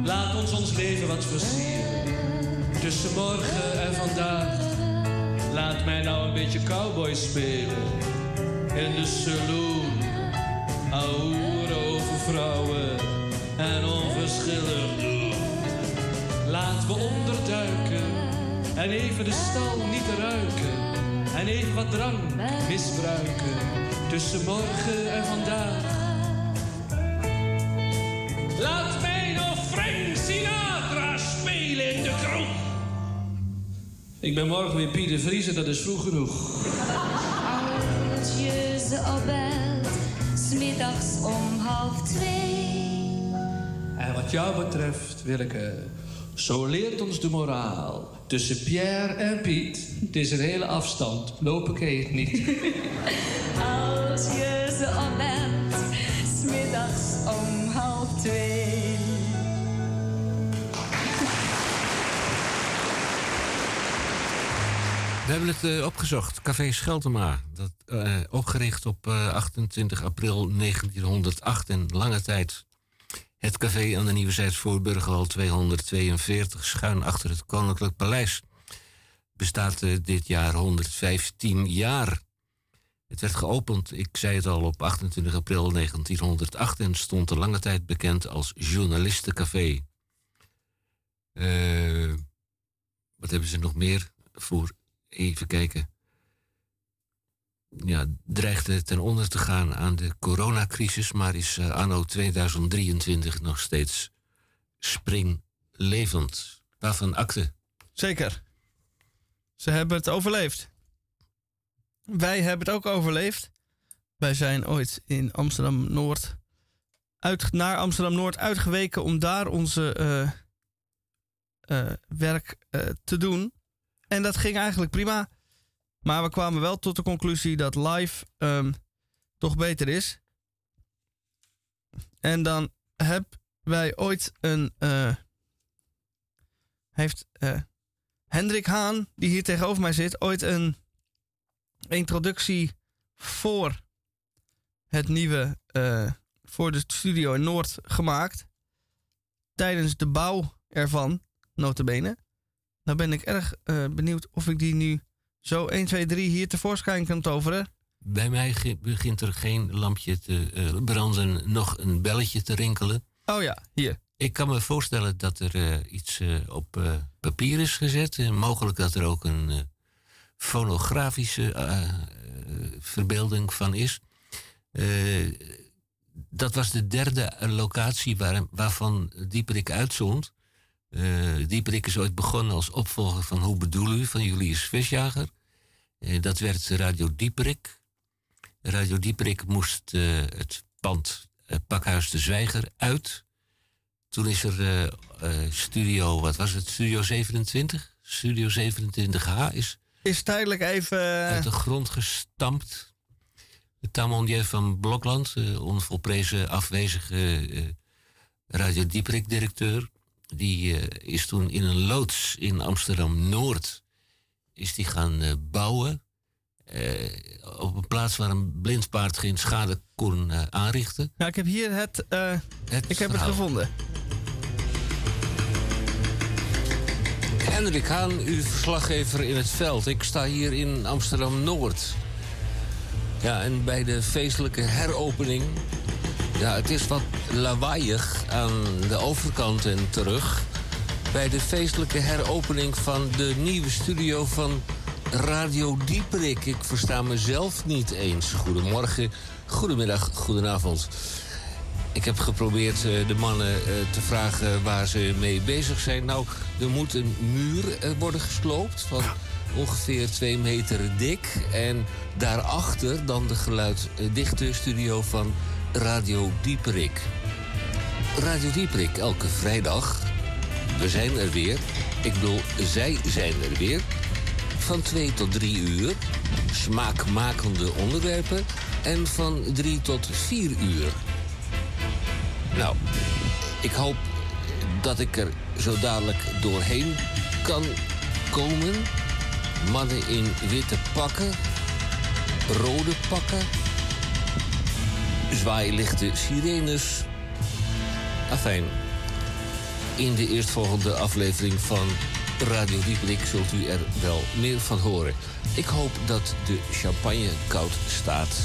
Laat ons ons leven wat versieren. Tussen morgen en vandaag. Laat mij nou een beetje cowboy spelen. In de saloon. Ouwe over vrouwen en onverschillig doen. Laat we onderduiken en even de stal niet ruiken. En even wat drank misbruiken tussen morgen en vandaag. Laat mij nog Frank Sinatra spelen in de kroeg. Ik ben morgen weer Pieter Vries en dat is vroeg genoeg. Ze opbelt, smiddags om half twee. En wat jou betreft, Willeke, zo leert ons de moraal. Tussen Pierre en Piet, het is een hele afstand. Lopen kan je het niet. *laughs* Als je ze opbelt, smiddags om half twee. We hebben het eh, opgezocht. Café Scheltema. Dat, eh, opgericht op eh, 28 april 1908 en lange tijd. Het café aan de Nieuwezijds voor Burgerhal 242, schuin achter het Koninklijk Paleis. Bestaat eh, dit jaar 115 jaar. Het werd geopend, ik zei het al, op 28 april 1908 en stond er lange tijd bekend als Journalistencafé. Eh, wat hebben ze nog meer voor? Even kijken. Ja, dreigde ten onder te gaan aan de coronacrisis, maar is eh, anno 2023 nog steeds springlevend. Waarvan akte? Zeker. Ze hebben het overleefd. wij hebben het ook overleefd. Wij zijn ooit in Amsterdam Noord uit, naar Amsterdam Noord uitgeweken om daar onze eh, eh, werk te doen. En dat ging eigenlijk prima. Maar we kwamen wel tot de conclusie dat live ehm, toch beter is. En dan hebben wij ooit een. heeft Hendrik Haan, die hier tegenover mij zit, ooit een introductie voor het nieuwe, uh, voor de studio in Noord gemaakt. Tijdens de bouw ervan, notabene. Nou ben ik erg uh, benieuwd of ik die nu zo 1, 2, 3 hier tevoorschijn kan toveren. Bij mij begint er geen lampje te uh, branden, nog een belletje te rinkelen. Oh ja, hier. Ik kan me voorstellen dat er uh, iets op papier is gezet. En mogelijk dat er ook een fonografische verbeelding van is. dat was de derde locatie waar, waarvan Dieperik uitzond. Dieperik is ooit begonnen als opvolger van Hoe bedoel u? van Julius Visjager. dat werd Radio Dieperik. Radio Dieperik moest het pand Pakhuis de Zwijger uit toen is er uh, uh, studio, wat was het? Studio 27? Studio 27H is... Is tijdelijk even... Uit de grond gestampt. Tamondier van Blokland, uh, onvolprezen afwezige Radio Dieprik-directeur... die is toen in een loods in Amsterdam-Noord... is die gaan bouwen... op een plaats waar een blind paard geen schade kon aanrichten. Ja, ik heb hier het, het ik heb het gevonden. Hendrik Haan, uw verslaggever in het veld. Ik sta hier in Amsterdam-Noord. Ja, en bij de feestelijke heropening... Ja, het is wat lawaaiig aan de overkant en terug. Bij de feestelijke heropening van de nieuwe studio van Radio Dieperik. Ik versta mezelf niet eens. Goedemorgen, goedemiddag, goedenavond. Ik heb geprobeerd uh, de mannen uh, te vragen waar ze mee bezig zijn. Nou, er moet een muur uh, worden gesloopt van ongeveer twee meter dik. En daarachter dan de geluiddichte studio van Radio Dieperik. Radio Dieperik, elke vrijdag. We zijn er weer. Ik bedoel, zij zijn er weer. Van 2 tot 3 uur. Smaakmakende onderwerpen. En van 3 tot 4 uur. Nou, ik hoop dat ik er zo dadelijk doorheen kan komen. Mannen in witte pakken, rode pakken, zwaailichte sirenes. Afijn, in de eerstvolgende aflevering van Radio Dieperik zult u er wel meer van horen. Ik hoop dat de champagne koud staat.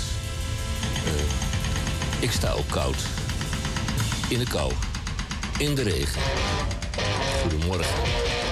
Uh, ik sta ook koud. In de kou. In de regen. Goedemorgen.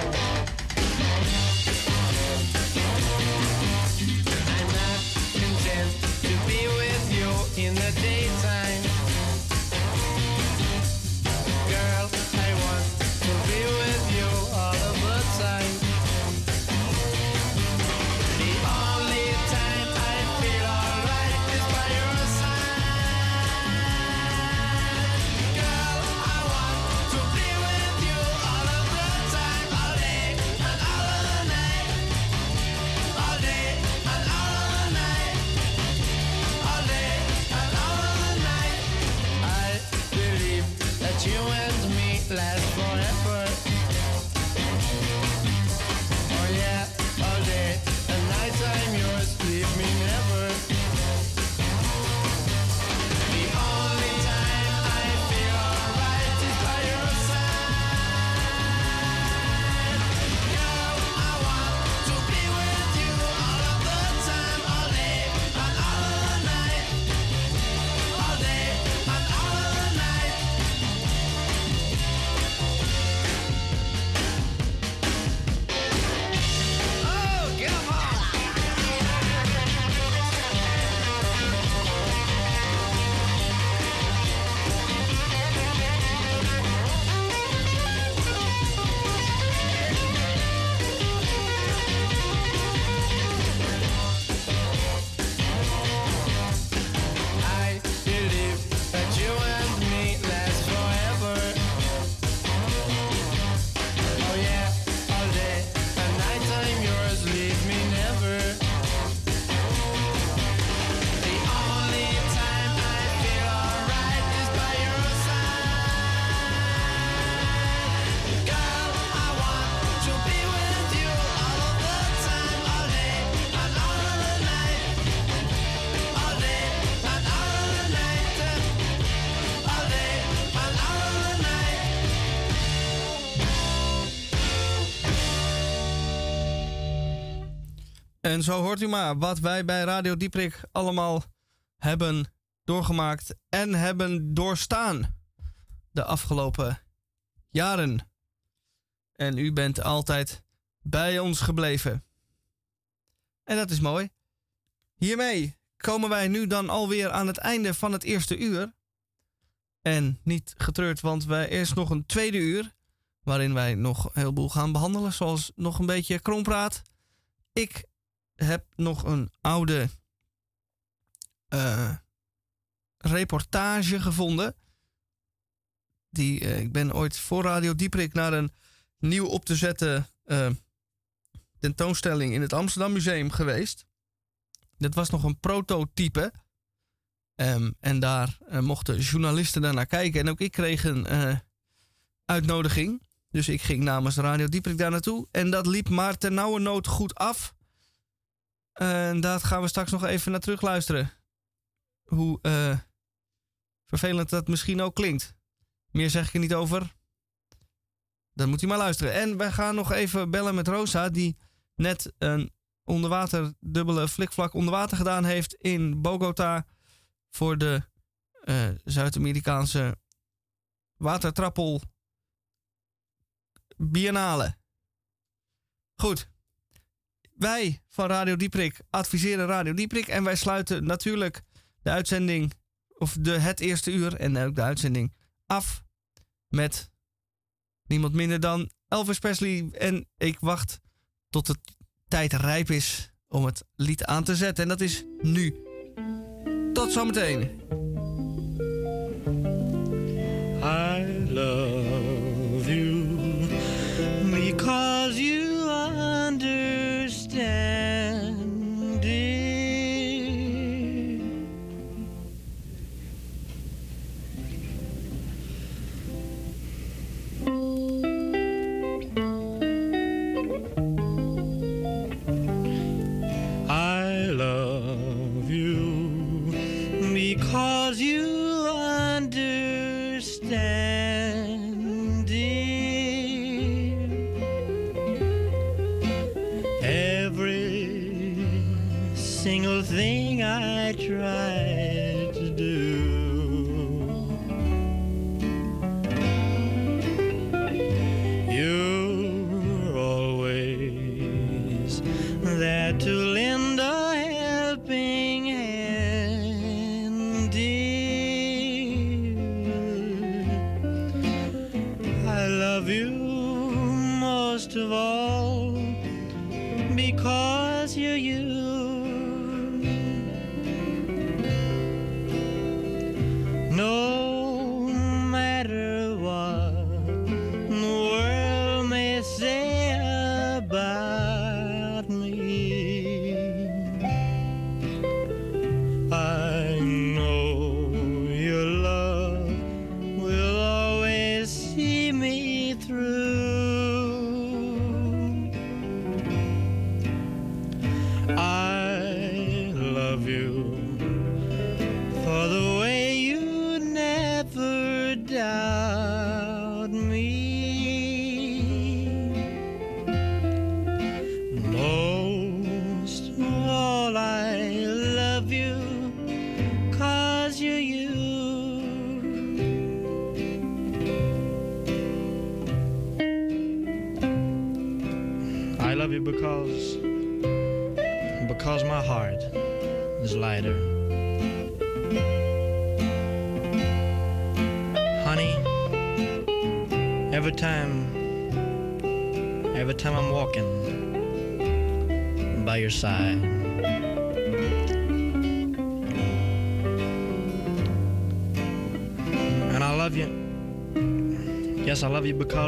En zo hoort u maar wat wij bij Radio Dieprik allemaal hebben doorgemaakt en hebben doorstaan de afgelopen jaren. En u bent altijd bij ons gebleven. En dat is mooi. Hiermee komen wij nu dan alweer aan het einde van het eerste uur. En niet getreurd, want wij eerst nog een tweede uur. Waarin wij nog een heleboel gaan behandelen. Zoals nog een beetje krompraat. Ik heb nog een oude eh, reportage gevonden. Die, eh, ik ben ooit voor Radio Dieprik naar een nieuw op te zetten eh, tentoonstelling in het Amsterdam Museum geweest. Dit was nog een prototype. Ehm, en daar mochten journalisten naar kijken. En ook ik kreeg een uitnodiging. Dus ik ging namens Radio Dieprik daar naartoe. En dat liep maar ten nauwe nood goed af. En daar gaan we straks nog even naar terug luisteren. Hoe uh, vervelend dat misschien ook klinkt. Meer zeg ik er niet over. Dan moet u maar luisteren. En wij gaan nog even bellen met Rosa, die net een onderwater, dubbele flikvlak onderwater gedaan heeft in Bogota voor de uh, Zuid-Amerikaanse watertrappel Biennale. Goed. Wij van Radio Dieprik adviseren Radio Dieprik. En wij sluiten natuurlijk de uitzending, of de, het eerste uur en ook de uitzending af met niemand minder dan Elvis Presley. En ik wacht tot de tijd rijp is om het lied aan te zetten. En dat is nu. Tot zometeen. I love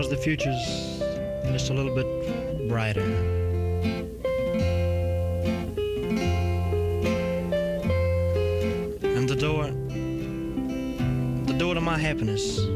the future's just a little bit brighter. And the door, the door to my happiness.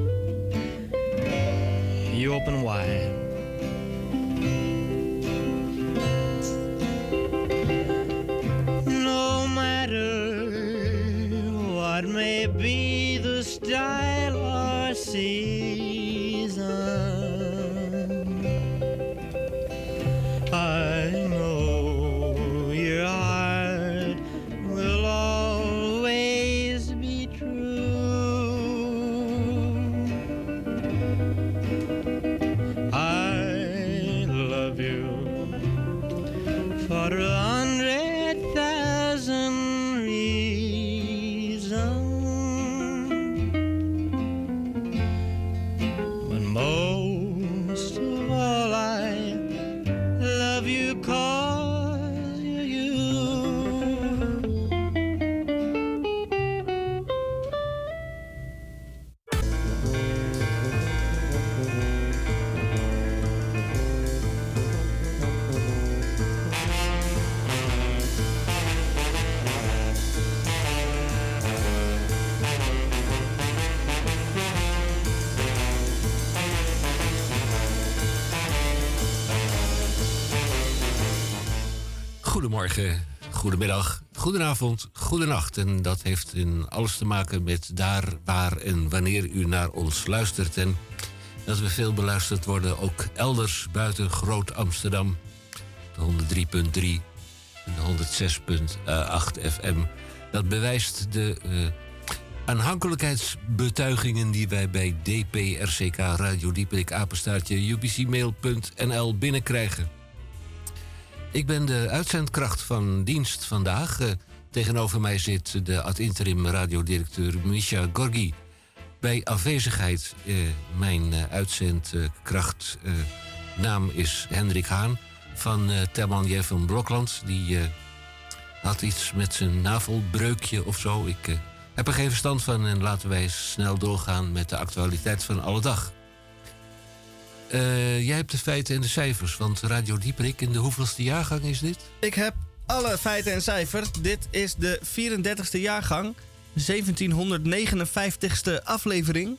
Call. Goedemorgen, goedemiddag, goedenavond, goedenacht. En dat heeft in alles te maken met daar, waar en wanneer u naar ons luistert. En dat we veel beluisterd worden, ook elders buiten Groot Amsterdam. De 103.3 en de 106.8 FM. Dat bewijst de uh, aanhankelijkheidsbetuigingen die wij bij DPRCK Radio Dieperik Apenstaartje ubcmail.nl binnenkrijgen. Ik ben de uitzendkracht van dienst vandaag. Uh, tegenover mij zit de ad interim radiodirecteur Misha Gorgi. Bij afwezigheid, uh, mijn uh, uitzendkracht naam is Hendrik Haan van uh, Terman van Blokland. Die had iets met zijn navelbreukje of zo. Ik heb er geen verstand van en laten wij snel doorgaan met de actualiteit van alle dag. Uh, jij hebt de feiten en de cijfers, want Radio Dieperik, in de hoeveelste jaargang is dit? Ik heb alle feiten en cijfers. Dit is de 34ste jaargang, 1759ste aflevering.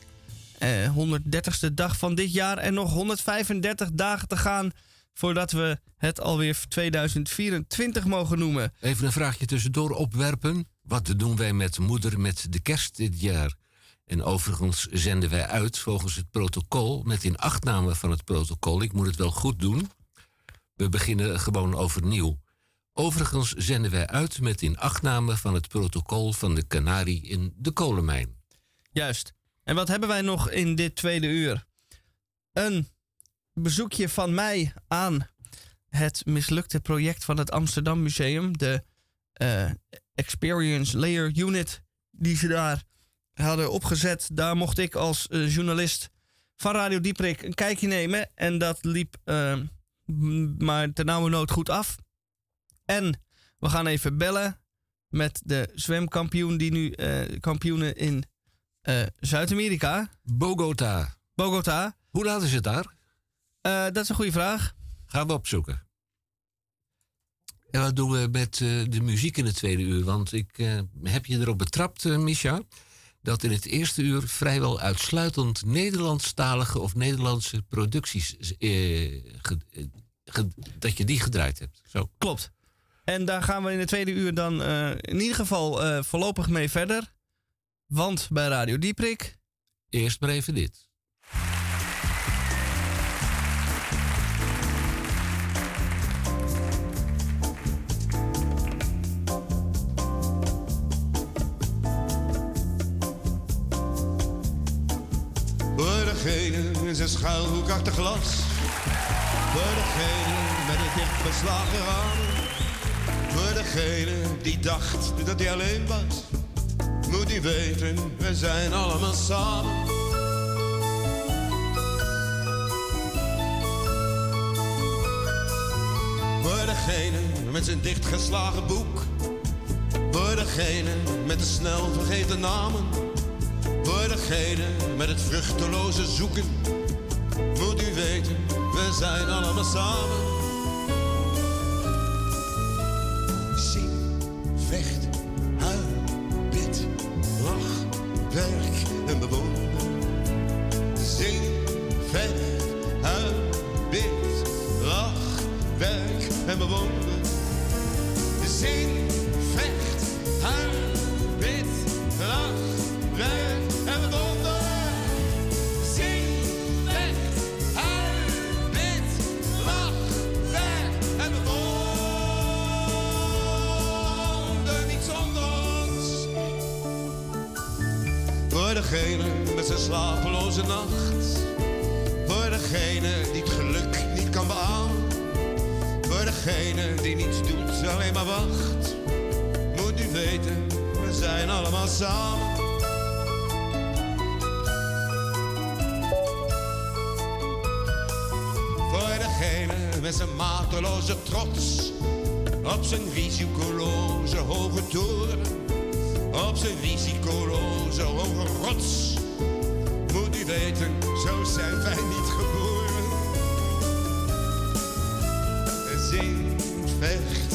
Uh, 130ste dag van dit jaar en nog 135 dagen te gaan voordat we het alweer 2024 mogen noemen. Even een vraagje tussendoor opwerpen. Wat doen wij met moeder met de kerst dit jaar? En overigens zenden wij uit volgens het protocol, met inachtname van het protocol. Ik moet het wel goed doen. We beginnen gewoon overnieuw. Overigens zenden wij uit met inachtname van het protocol van de Canarie in de kolenmijn. Juist. En wat hebben wij nog in dit tweede uur? Een bezoekje van mij aan het mislukte project van het Amsterdam Museum. De uh, Experience Layer Unit die ze daar hadden opgezet. Daar mocht ik als uh, journalist van Radio Dieprik een kijkje nemen. En dat liep uh, maar ten nauwe nood goed af. En we gaan even bellen met de zwemkampioen die nu uh, kampioenen in Zuid-Amerika. Bogota. Bogota. Hoe laat is het daar? dat is een goede vraag. Gaan we opzoeken. En wat doen we met de muziek in het tweede uur? Want ik heb je erop betrapt, Misha dat in het eerste uur vrijwel uitsluitend Nederlandstalige of Nederlandse producties. Eh, dat je die gedraaid hebt. Zo. Klopt. En daar gaan we in het tweede uur dan uh, in ieder geval uh, voorlopig mee verder. Want bij Radio Dieprik. Eerst maar even dit. Degene in zijn schuilhoek achter glas. Voor degene met het dicht beslagen raam. Voor degene die dacht dat hij alleen was. Moet hij weten, we zijn allemaal samen. Voor degene met zijn dichtgeslagen boek. Voor degene met de snel vergeten namen met het vruchteloze zoeken. Moet u weten, we zijn allemaal samen. Met zijn mateloze trots. Op zijn risicoloze hoge toren op zijn risicoloze hoge rots. Moet u weten, zo zijn wij niet geboren. Zing, vecht,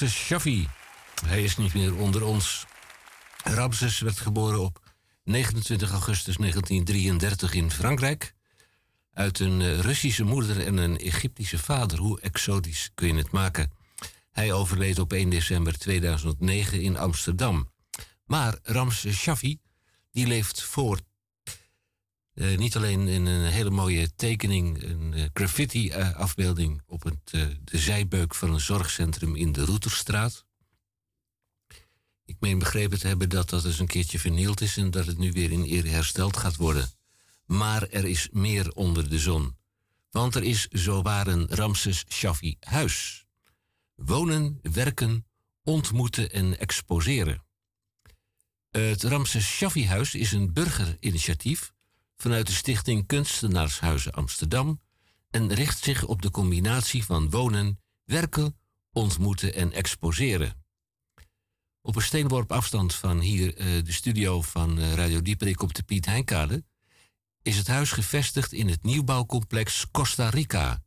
Ramses Shaffi. Hij is niet meer onder ons. Ramses werd geboren op 29 augustus 1933 in Frankrijk. Uit een eh, Russische moeder en een Egyptische vader. Hoe exotisch kun je het maken? Hij overleed op 1 december 2009 in Amsterdam. Maar Ramses Shaffi, die leeft voort. Eh, niet alleen in een hele mooie tekening, een eh, graffiti-afbeelding op het, eh, de zijbeuk van een zorgcentrum in de Routerstraat. Ik meen begrepen te hebben dat dat eens een keertje vernield is en dat het nu weer in ere hersteld gaat worden. Maar er is meer onder de zon. Want er is zowaar een Ramses Shaffi huis. Wonen, werken, ontmoeten en exposeren. Het Ramses Shaffi huis is een burgerinitiatief vanuit de stichting Kunstenaarshuizen Amsterdam en richt zich op de combinatie van wonen, werken, ontmoeten en exposeren. Op een steenworp afstand van hier eh, de studio van eh, Radio Dieperik op de Piet Heinkade is het huis gevestigd in het nieuwbouwcomplex Costa Rica,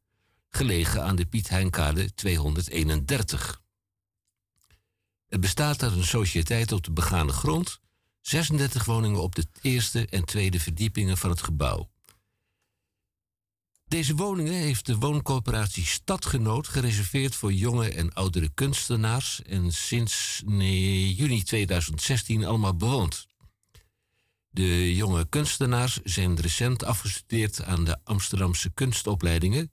gelegen aan de Piet Heinkade 231. Het bestaat uit een sociëteit op de begane grond, 36 woningen op de eerste en tweede verdiepingen van het gebouw. Deze woningen heeft de wooncoöperatie Stadgenoot gereserveerd voor jonge en oudere kunstenaars en sinds juni 2016 allemaal bewoond. De jonge kunstenaars zijn recent afgestudeerd aan de Amsterdamse kunstopleidingen,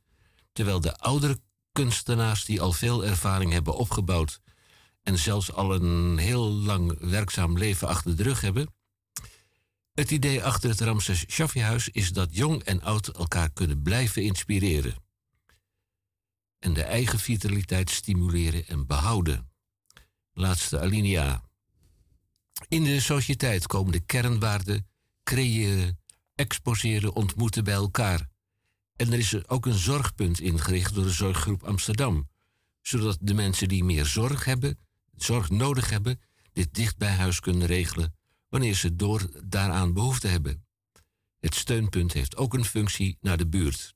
terwijl de oudere kunstenaars die al veel ervaring hebben opgebouwd en zelfs al een heel lang werkzaam leven achter de rug hebben. Het idee achter het Ramses Shaffi-huis is dat jong en oud elkaar kunnen blijven inspireren. En de eigen vitaliteit stimuleren en behouden. Laatste alinea. In de sociëteit komen de kernwaarden creëren, exposeren, ontmoeten bij elkaar. En er is ook een zorgpunt ingericht door de Zorggroep Amsterdam, zodat de mensen die meer zorg hebben, zorg nodig hebben, dit dicht bij huis kunnen regelen wanneer ze door daaraan behoefte hebben. Het steunpunt heeft ook een functie naar de buurt.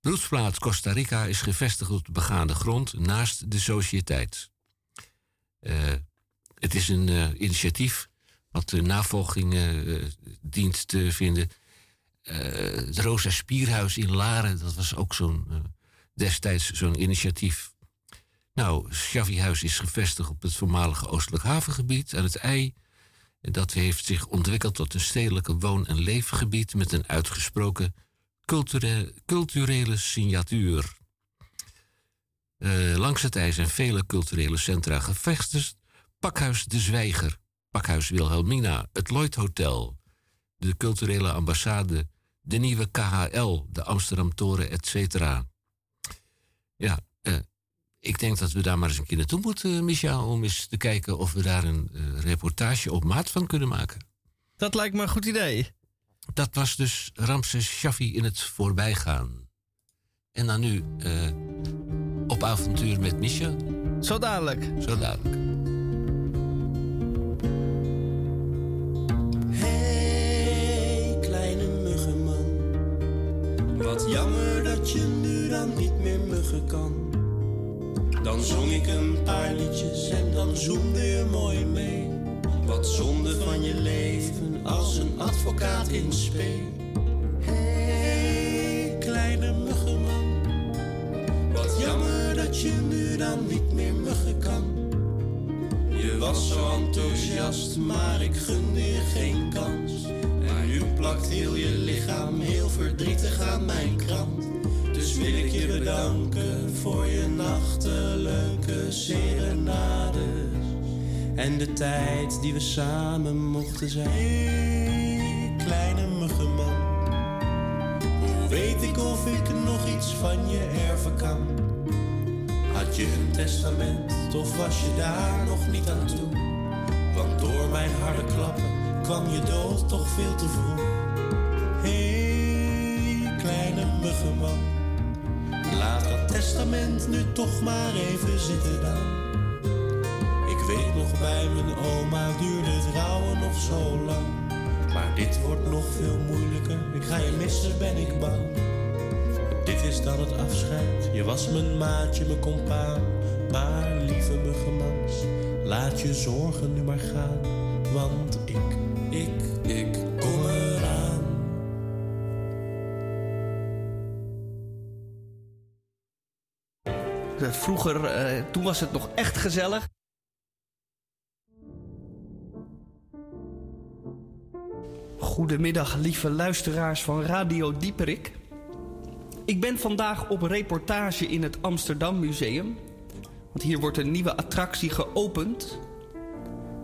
Broedsplaats Costa Rica is gevestigd op de begaande grond naast de sociëteit. Eh, het is een eh, initiatief wat de navolging eh, dient te vinden. het Rosa Spierhuis in Laren, dat was ook zo'n destijds zo'n initiatief. Nou, is gevestigd op het voormalige Oostelijk Havengebied aan het IJ. En dat heeft zich ontwikkeld tot een stedelijke woon- en leefgebied met een uitgesproken culturele, culturele signatuur. Eh, langs het IJ zijn vele culturele centra gevestigd. Pakhuis De Zwijger Pakhuis Wilhelmina, het Lloyd Hotel, de culturele ambassade, de nieuwe KHL, de Amsterdam Toren, et cetera. Ja, ik denk dat we daar maar eens een keer naartoe moeten, Micha, om eens te kijken of we daar een eh, reportage op maat van kunnen maken. Dat lijkt me een goed idee. Dat was dus Ramses Shaffi in het voorbijgaan. En dan nu eh, op avontuur met Misha. Zo dadelijk. Zo dadelijk. Hey, kleine muggenman. Wat jammer dat je nu dan niet meer muggen kan. Dan zong ik een paar liedjes en dan zoemde je mooi mee. Wat zonde van je leven als een advocaat in spe. Hey, kleine muggenman. Wat jammer dat je nu dan niet meer muggen kan. Je was zo enthousiast, maar ik gunde je geen kans. En nu plakt heel je lichaam heel verdrietig aan mijn krant. Wil ik je bedanken voor je nachtelijke serenades. En de tijd die we samen mochten zijn. Hey, kleine muggenman. Hoe weet ik of ik nog iets van je erven kan? Had je een testament of was je daar nog niet aan toe? Want door mijn harde klappen kwam je dood toch veel te vroeg. Hey, kleine muggenman. Laat dat testament nu toch maar even zitten dan. Ik weet nog bij mijn oma duurde het rouwen nog zo lang. Maar dit wordt nog veel moeilijker, ik ga je missen ben ik bang. Dit is dan het afscheid, je was mijn maatje, mijn compaan. Maar lieve muggenmans, laat je zorgen nu maar gaan. Want ik, ik, Vroeger, eh, toen was het nog echt gezellig. Goedemiddag, lieve luisteraars van Radio Dieperik. Ik ben vandaag op reportage in het Amsterdam Museum. Want hier wordt een nieuwe attractie geopend.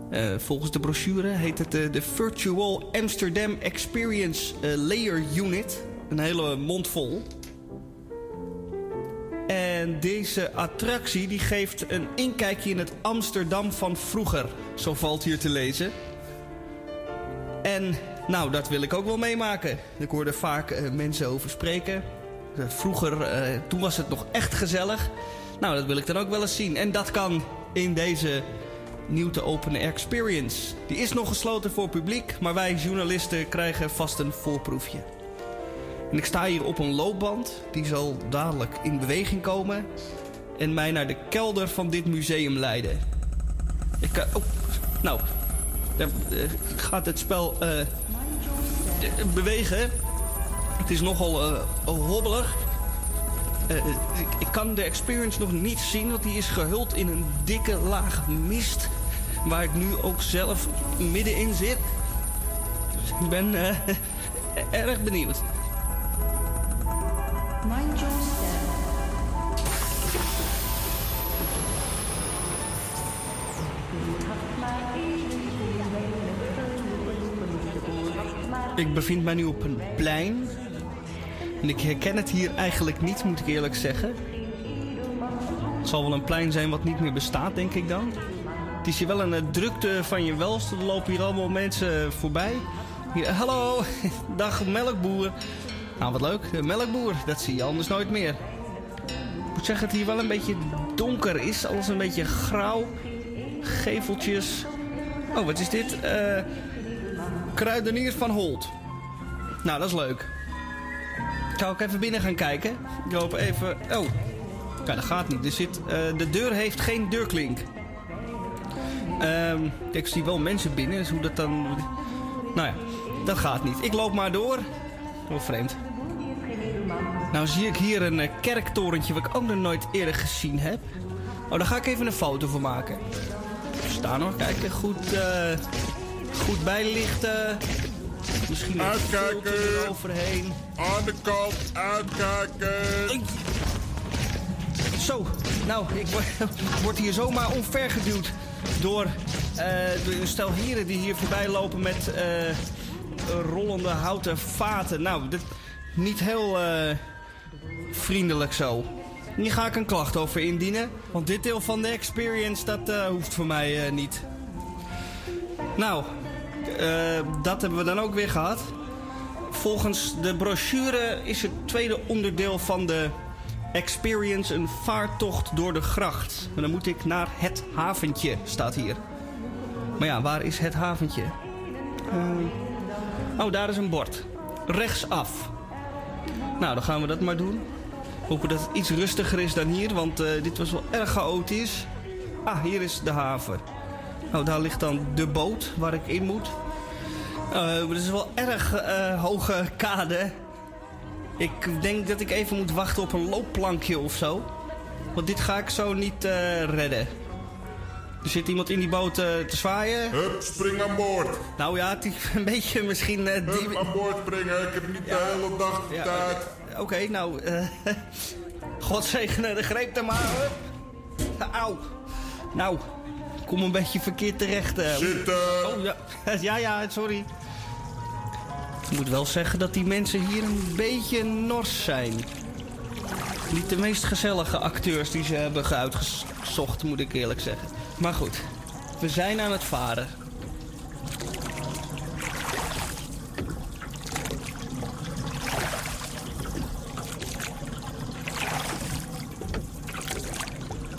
Eh, volgens de brochure heet het eh, de Virtual Amsterdam Experience Layer Unit. Een hele mond vol. En deze attractie die geeft een inkijkje in het Amsterdam van vroeger. Zo valt hier te lezen. En nou, dat wil ik ook wel meemaken. Ik hoorde vaak eh, mensen over spreken. Eh, vroeger, eh, toen was het nog echt gezellig. Nou, dat wil ik dan ook wel eens zien. En dat kan in deze nieuw te openen experience. Die is nog gesloten voor publiek, maar wij journalisten krijgen vast een voorproefje. Ik sta hier op een loopband. Die zal dadelijk in beweging komen. En mij naar de kelder van dit museum leiden. Ik kan... Oh, nou, daar eh, gaat het spel eh, eh, bewegen. Het is nogal eh, hobbelig. Ik, ik kan de experience nog niet zien, want die is gehuld in een dikke laag mist. Waar ik nu ook zelf middenin zit. Dus ik ben *laughs* erg benieuwd. Ik bevind mij nu op een plein. En ik herken het hier eigenlijk niet, moet ik eerlijk zeggen. Het zal wel een plein zijn wat niet meer bestaat, denk ik dan. Het is hier wel een eh, drukte van je welste. Er lopen hier allemaal mensen voorbij. Hier, hallo, *laughs* dag melkboer. Nou, wat leuk. eh, Melkboer, dat zie je anders nooit meer. Ik moet zeggen dat het hier wel een beetje donker is. Alles een beetje grauw. Geveltjes. Oh, wat is dit? Eh... Kruideniers van Holt. Nou, dat is leuk. Zou ik even binnen gaan kijken? Ik loop even... Oh, ja, dat gaat niet. Er zit, eh, de deur heeft geen deurklink. Ehm, ik zie wel mensen binnen, dus hoe dat dan... Nou ja, dat gaat niet. Ik loop maar door. Wel vreemd. Nou zie ik hier een eh, kerktorentje wat ik ook nog nooit eerder gezien heb. Oh, daar ga ik even een foto van maken. Staan nog, kijken. Goed, eh, goed bijlichten. Misschien een filter eroverheen. Aan de kant, uitkijken. Zo, nou, ik word, *laughs* hier zomaar omvergeduwd door eh, een stel heren die hier voorbij lopen met eh, rollende houten vaten. Nou, dit, niet heel eh, vriendelijk zo. Hier ga ik een klacht over indienen. Want dit deel van de experience, dat hoeft voor mij niet. Nou, dat hebben we dan ook weer gehad. Volgens de brochure is het tweede onderdeel van de experience een vaartocht door de gracht. Maar dan moet ik naar het haventje, staat hier. Maar ja, waar is het haventje? Eh, oh, daar is een bord. Rechtsaf. Nou, dan gaan we dat maar doen. Hopen dat het iets rustiger is dan hier, want eh, dit was wel erg chaotisch. Ah, hier is de haven. Nou, daar ligt dan de boot waar ik in moet. Het is wel erg eh, hoge kade. Ik denk dat ik even moet wachten op een loopplankje of zo. Want dit ga ik zo niet eh, redden. Er zit iemand in die boot te zwaaien. Hup, spring aan boord. Nou ja, het is een beetje misschien... die... Hup, aan boord springen. Ik heb niet de hele dag de Ja, tijd. Oké, nou... eh *laughs* God zegene de greep er maar. Hup. Auw. Nou, kom een beetje verkeerd terecht. eh. Zitten. Oh, ja. ja, ja, sorry. Ik moet wel zeggen dat die mensen hier een beetje nors zijn. Niet de meest gezellige acteurs die ze hebben uitgezocht, moet ik eerlijk zeggen. Maar goed, we zijn aan het varen.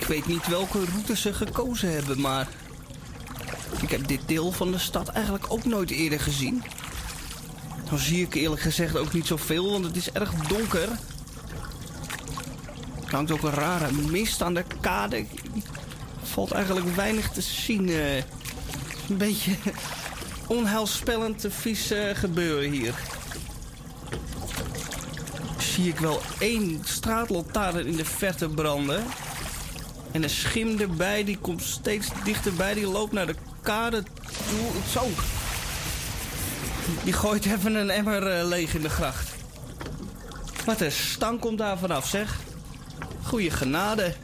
Weet niet welke route ze gekozen hebben, maar... Ik heb dit deel van de stad eigenlijk ook nooit eerder gezien. Dan zie ik eerlijk gezegd ook niet zoveel, want het is erg donker. Er hangt ook een rare mist aan de kade. Valt eigenlijk weinig te zien. eh. een beetje *laughs* onheilspellend vies eh, gebeuren hier. Zie ik wel één straatlantaarn in de verte branden. En een schim erbij, die komt steeds dichterbij. Die loopt naar de kade toe. Zo. Die gooit even een emmer eh, leeg in de gracht. Wat een stank komt daar vanaf, zeg. Goeie genade.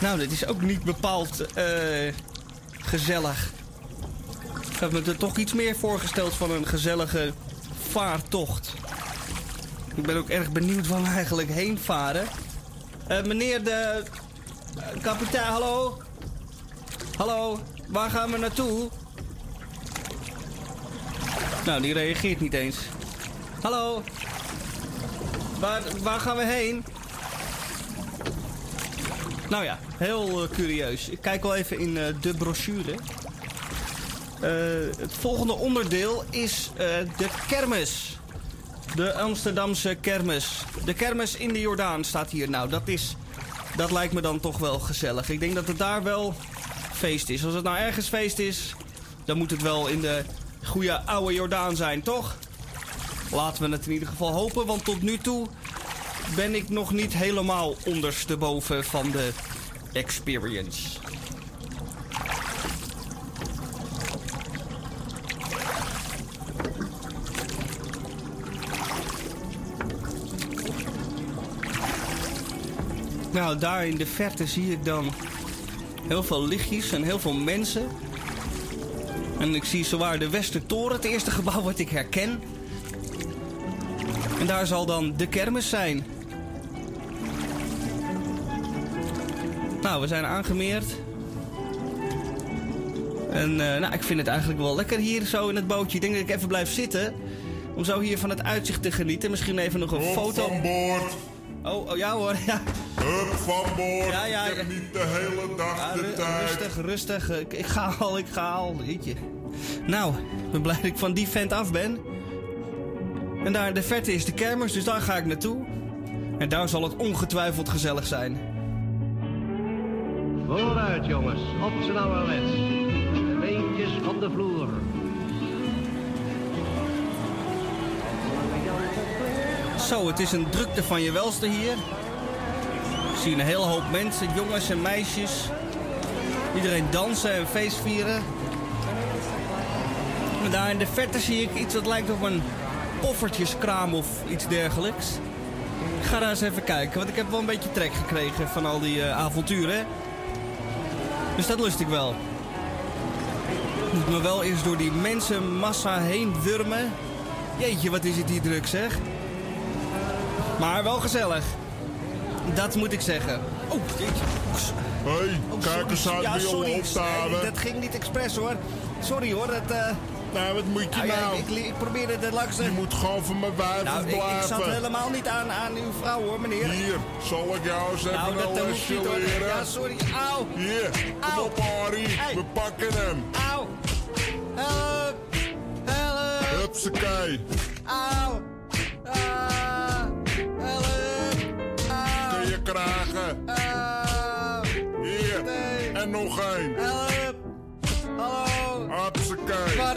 Nou, dit is ook niet bepaald eh, gezellig. Ik heb me er toch iets meer voorgesteld van een gezellige vaartocht. Ik ben ook erg benieuwd waar we eigenlijk heen varen. Eh, meneer de kapitein, hallo? Hallo, waar gaan we naartoe? Nou, die reageert niet eens. Hallo? Waar, waar gaan we heen? Nou ja, heel eh, curieus. Ik kijk wel even in eh, de brochure. Eh, het volgende onderdeel is de kermis. De Amsterdamse kermis. De kermis in de Jordaan staat hier. Nou, dat is... Dat lijkt me dan toch wel gezellig. Ik denk dat het daar wel feest is. Als het nou ergens feest is, dan moet het wel in de goede oude Jordaan zijn, toch? Laten we het in ieder geval hopen, want tot nu toe ben ik nog niet helemaal ondersteboven van de experience. Nou, daar in de verte zie ik dan heel veel lichtjes en heel veel mensen. En ik zie zowaar de Westertoren, het eerste *laughs* gebouw wat ik herken. En daar zal dan de kermis zijn. Nou, we zijn aangemeerd. En eh, nou, ik vind het eigenlijk wel lekker hier zo in het bootje. Ik denk dat ik even blijf zitten. Om zo hier van het uitzicht te genieten. Misschien even nog een foto. van boord. Oh, oh ja hoor. *laughs* Ja. Hup van boord. Ja, ja, ik heb niet de hele dag Ja, de ru- tijd. Rustig, rustig. Ik, ik ga al, ik ga al. Jeetje. Nou, ik ben blij dat ik van die vent af ben. En daar in de verte is de kermis, dus daar ga ik naartoe. En daar zal het ongetwijfeld gezellig zijn. Vooruit jongens, op z'n ouderwets. De beentjes op de vloer. Zo, het is een drukte van je welste hier. Ik zie een hele hoop mensen, jongens en meisjes. Iedereen dansen en feestvieren. En daar in de verte zie ik iets dat lijkt op een poffertjeskraam of iets dergelijks. Ik ga daar eens even kijken, want ik heb wel een beetje trek gekregen van al die eh, avonturen. Dus dat lust ik wel. Moet me wel eerst door die mensenmassa heen wurmen. Jeetje, wat is het hier druk zeg. Maar wel gezellig. Dat moet ik zeggen. Oh, jeetje. Hé, hey, Oh, kijk eens aan ja, wie sorry. op te houden. Nee, dat ging niet expres hoor. Sorry hoor, dat... eh nou, wat moet je ja, nou? ik, ik, ik probeerde het langs... Je moet gewoon van mijn wijf Nou, ik, blijven. ik zat helemaal niet aan, aan uw vrouw hoor, meneer. Hier, zal ik jou eens even Nou, dat een eh, lesje leren? Ja, sorry. Auw. Hier, kom Auw. op Harry, Hey. we pakken hem. Auw. Help. Help. Hupsakee. Auw. Ah.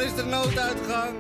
Is de nooduitgang?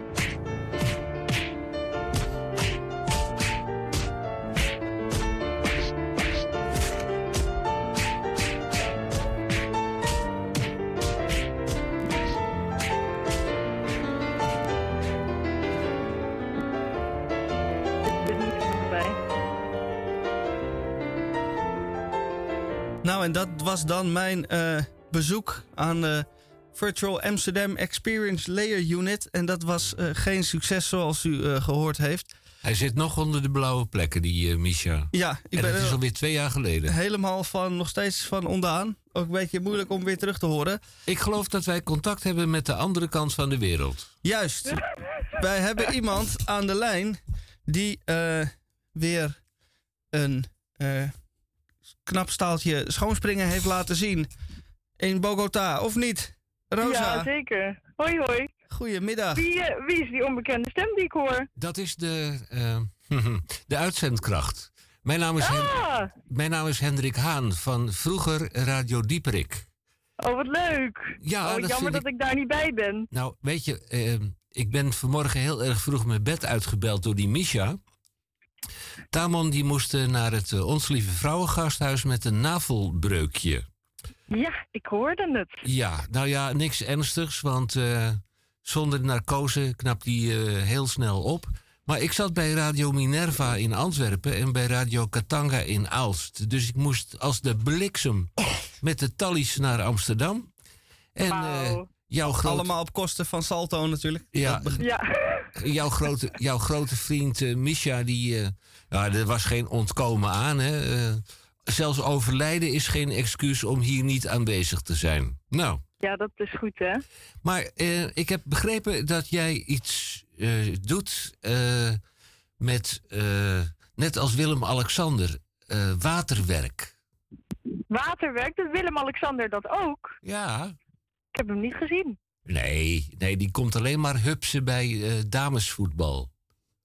Nou, en dat was dan mijn eh, bezoek aan de Virtual Amsterdam Experience Layer Unit. En dat was eh, geen succes zoals u eh, gehoord heeft. Hij zit nog onder de blauwe plekken, die eh Misha. Ja, ik en ben dat is er alweer twee jaar geleden. helemaal van, nog steeds van ondaan. Ook een beetje moeilijk om weer terug te horen. Ik geloof dat wij contact hebben met de andere kant van de wereld. Juist. Wij hebben iemand aan de lijn die weer een knap staaltje schoonspringen heeft laten zien in Bogota, of niet? Rosa. Ja, zeker. Hoi, hoi. Goedemiddag. Wie, eh, wie is die onbekende stem die ik hoor? Dat is de, eh, *laughs* de uitzendkracht. Mijn naam, is Hen- Ah, mijn naam is Hendrik Haan van vroeger Radio Dieperik. oh wat leuk. Ja, oh, dat jammer dat ik daar niet bij ben. Nou, weet je, eh, ik ben vanmorgen heel erg vroeg mijn bed uitgebeld door die Misha. Tamon die moest naar het Ons Lieve Vrouwengasthuis met een navelbreukje. Ja, ik hoorde het. Ja, nou ja, niks ernstigs, want eh, zonder narcose knapt die eh, heel snel op. Maar ik zat bij Radio Minerva in Antwerpen en bij Radio Katanga in Aalst. Dus ik moest als de bliksem met de tallies naar Amsterdam. En eh, jouw grote... Allemaal op kosten van Salto natuurlijk. Ja, Ja. jouw, grote, jouw grote vriend Misha, die, eh, ja, er was geen ontkomen aan. Hè? Zelfs overlijden is geen excuus om hier niet aanwezig te zijn. Nou, Ja, dat is goed, hè? maar eh, ik heb begrepen dat jij iets eh, doet eh, met, net als Willem-Alexander, waterwerk. Waterwerk, doet Willem-Alexander dat ook? Ja. Ik heb hem niet gezien. Nee, nee, die komt alleen maar hupsen bij damesvoetbal.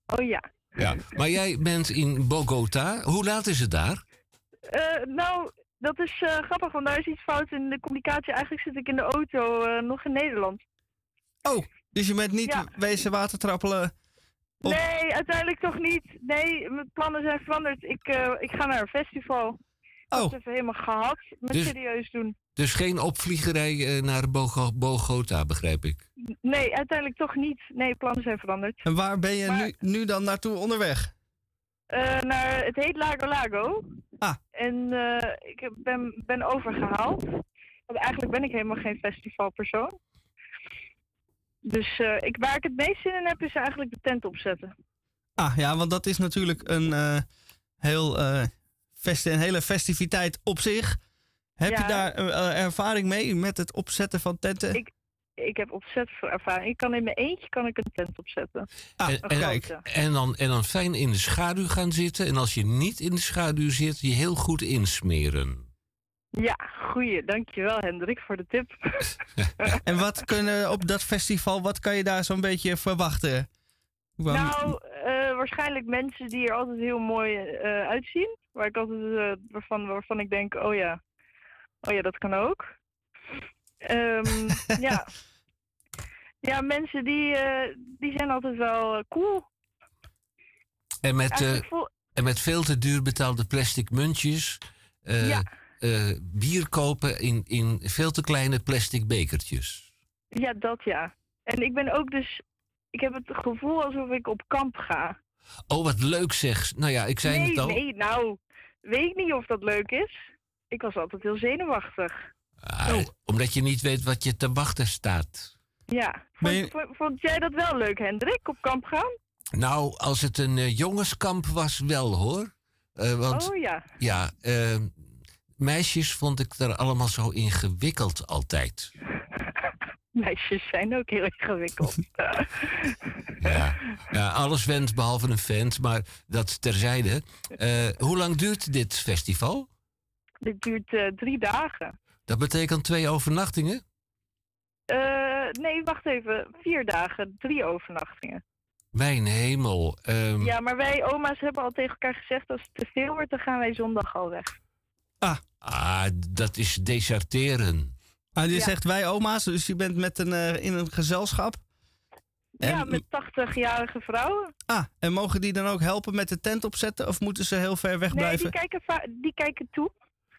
Oh ja. Ja. Maar jij bent in Bogota. Hoe laat is het daar? Eh, nou, dat is eh, grappig, want daar is iets fout in de communicatie. Eigenlijk zit ik in de auto eh, nog in Nederland. Oh, dus je bent niet Ja. wezen watertrappelen op... Nee, uiteindelijk toch niet. Nee, mijn plannen zijn veranderd. Ik, ik ga naar een festival. Ik Oh. heb het even helemaal gehad met Dus- serieus doen. Dus geen opvliegerij naar Bogo- Bogota, begrijp ik. Nee, uiteindelijk toch niet. Nee, plannen zijn veranderd. En waar ben je nu, nu dan naartoe onderweg? Eh, naar, het heet Lago Lago. Ah. En eh, ik ben, ben overgehaald. Want eigenlijk ben ik helemaal geen festivalpersoon. Dus eh, ik, waar ik het meest zin in heb, is eigenlijk de tent opzetten. Ah ja, want dat is natuurlijk een, heel, festi- een hele festiviteit op zich. Heb Ja. je daar ervaring mee met het opzetten van tenten? Ik, ik heb ontzettend veel ervaring. Ik kan in mijn eentje kan ik een tent opzetten. Ah, en, en, grote. en, dan, en dan fijn in de schaduw gaan zitten. En als je niet in de schaduw zit, je heel goed insmeren. Ja, goeie. Dankjewel Hendrik voor de tip. *laughs* En wat kunnen op dat festival, wat kan je daar zo'n beetje verwachten? Nou, eh, waarschijnlijk mensen die er altijd heel mooi eh, uitzien. Waar ik altijd, eh, waarvan, waarvan ik denk, oh ja, oh ja, dat kan ook. Ehm, *laughs* ja. Ja, mensen die, eh, die zijn altijd wel eh, cool. En met, eh, voel- en met veel te duur betaalde plastic muntjes. Ja. bier kopen in, in veel te kleine plastic bekertjes. Ja, dat ja. En ik ben ook dus, ik heb het gevoel alsof ik op kamp ga. Oh, wat leuk zeg. Nou ja, ik zei nee, het al. nee, nou, weet ik niet of dat leuk is. Ik was altijd heel zenuwachtig. Ah, Omdat je niet weet wat je te wachten staat. Ja. Vond, vond, vond jij dat wel leuk, Hendrik, op kamp gaan? Nou, als het een eh, jongenskamp was, wel hoor. Eh, want Oh ja. ja, eh, meisjes vond ik er allemaal zo ingewikkeld altijd. *laughs* Meisjes zijn ook heel ingewikkeld. *laughs* *laughs* Ja, alles went behalve een vent, maar dat terzijde. Eh, hoe lang duurt dit festival? Dit duurt drie dagen. Dat betekent twee overnachtingen? Eh, nee, wacht even. Vier dagen, drie overnachtingen. Mijn hemel. ehm, Ja, maar wij oma's hebben al tegen elkaar gezegd... als het te veel wordt, dan gaan wij zondag al weg. Ah, dat is deserteren. Ah, je Ja. zegt wij oma's, dus je bent met een, eh, in een gezelschap. Ja, met 80-jarige vrouwen. Ah, en mogen die dan ook helpen met de tent opzetten? Of moeten ze heel ver weg Nee, blijven? die kijken, die kijken toe.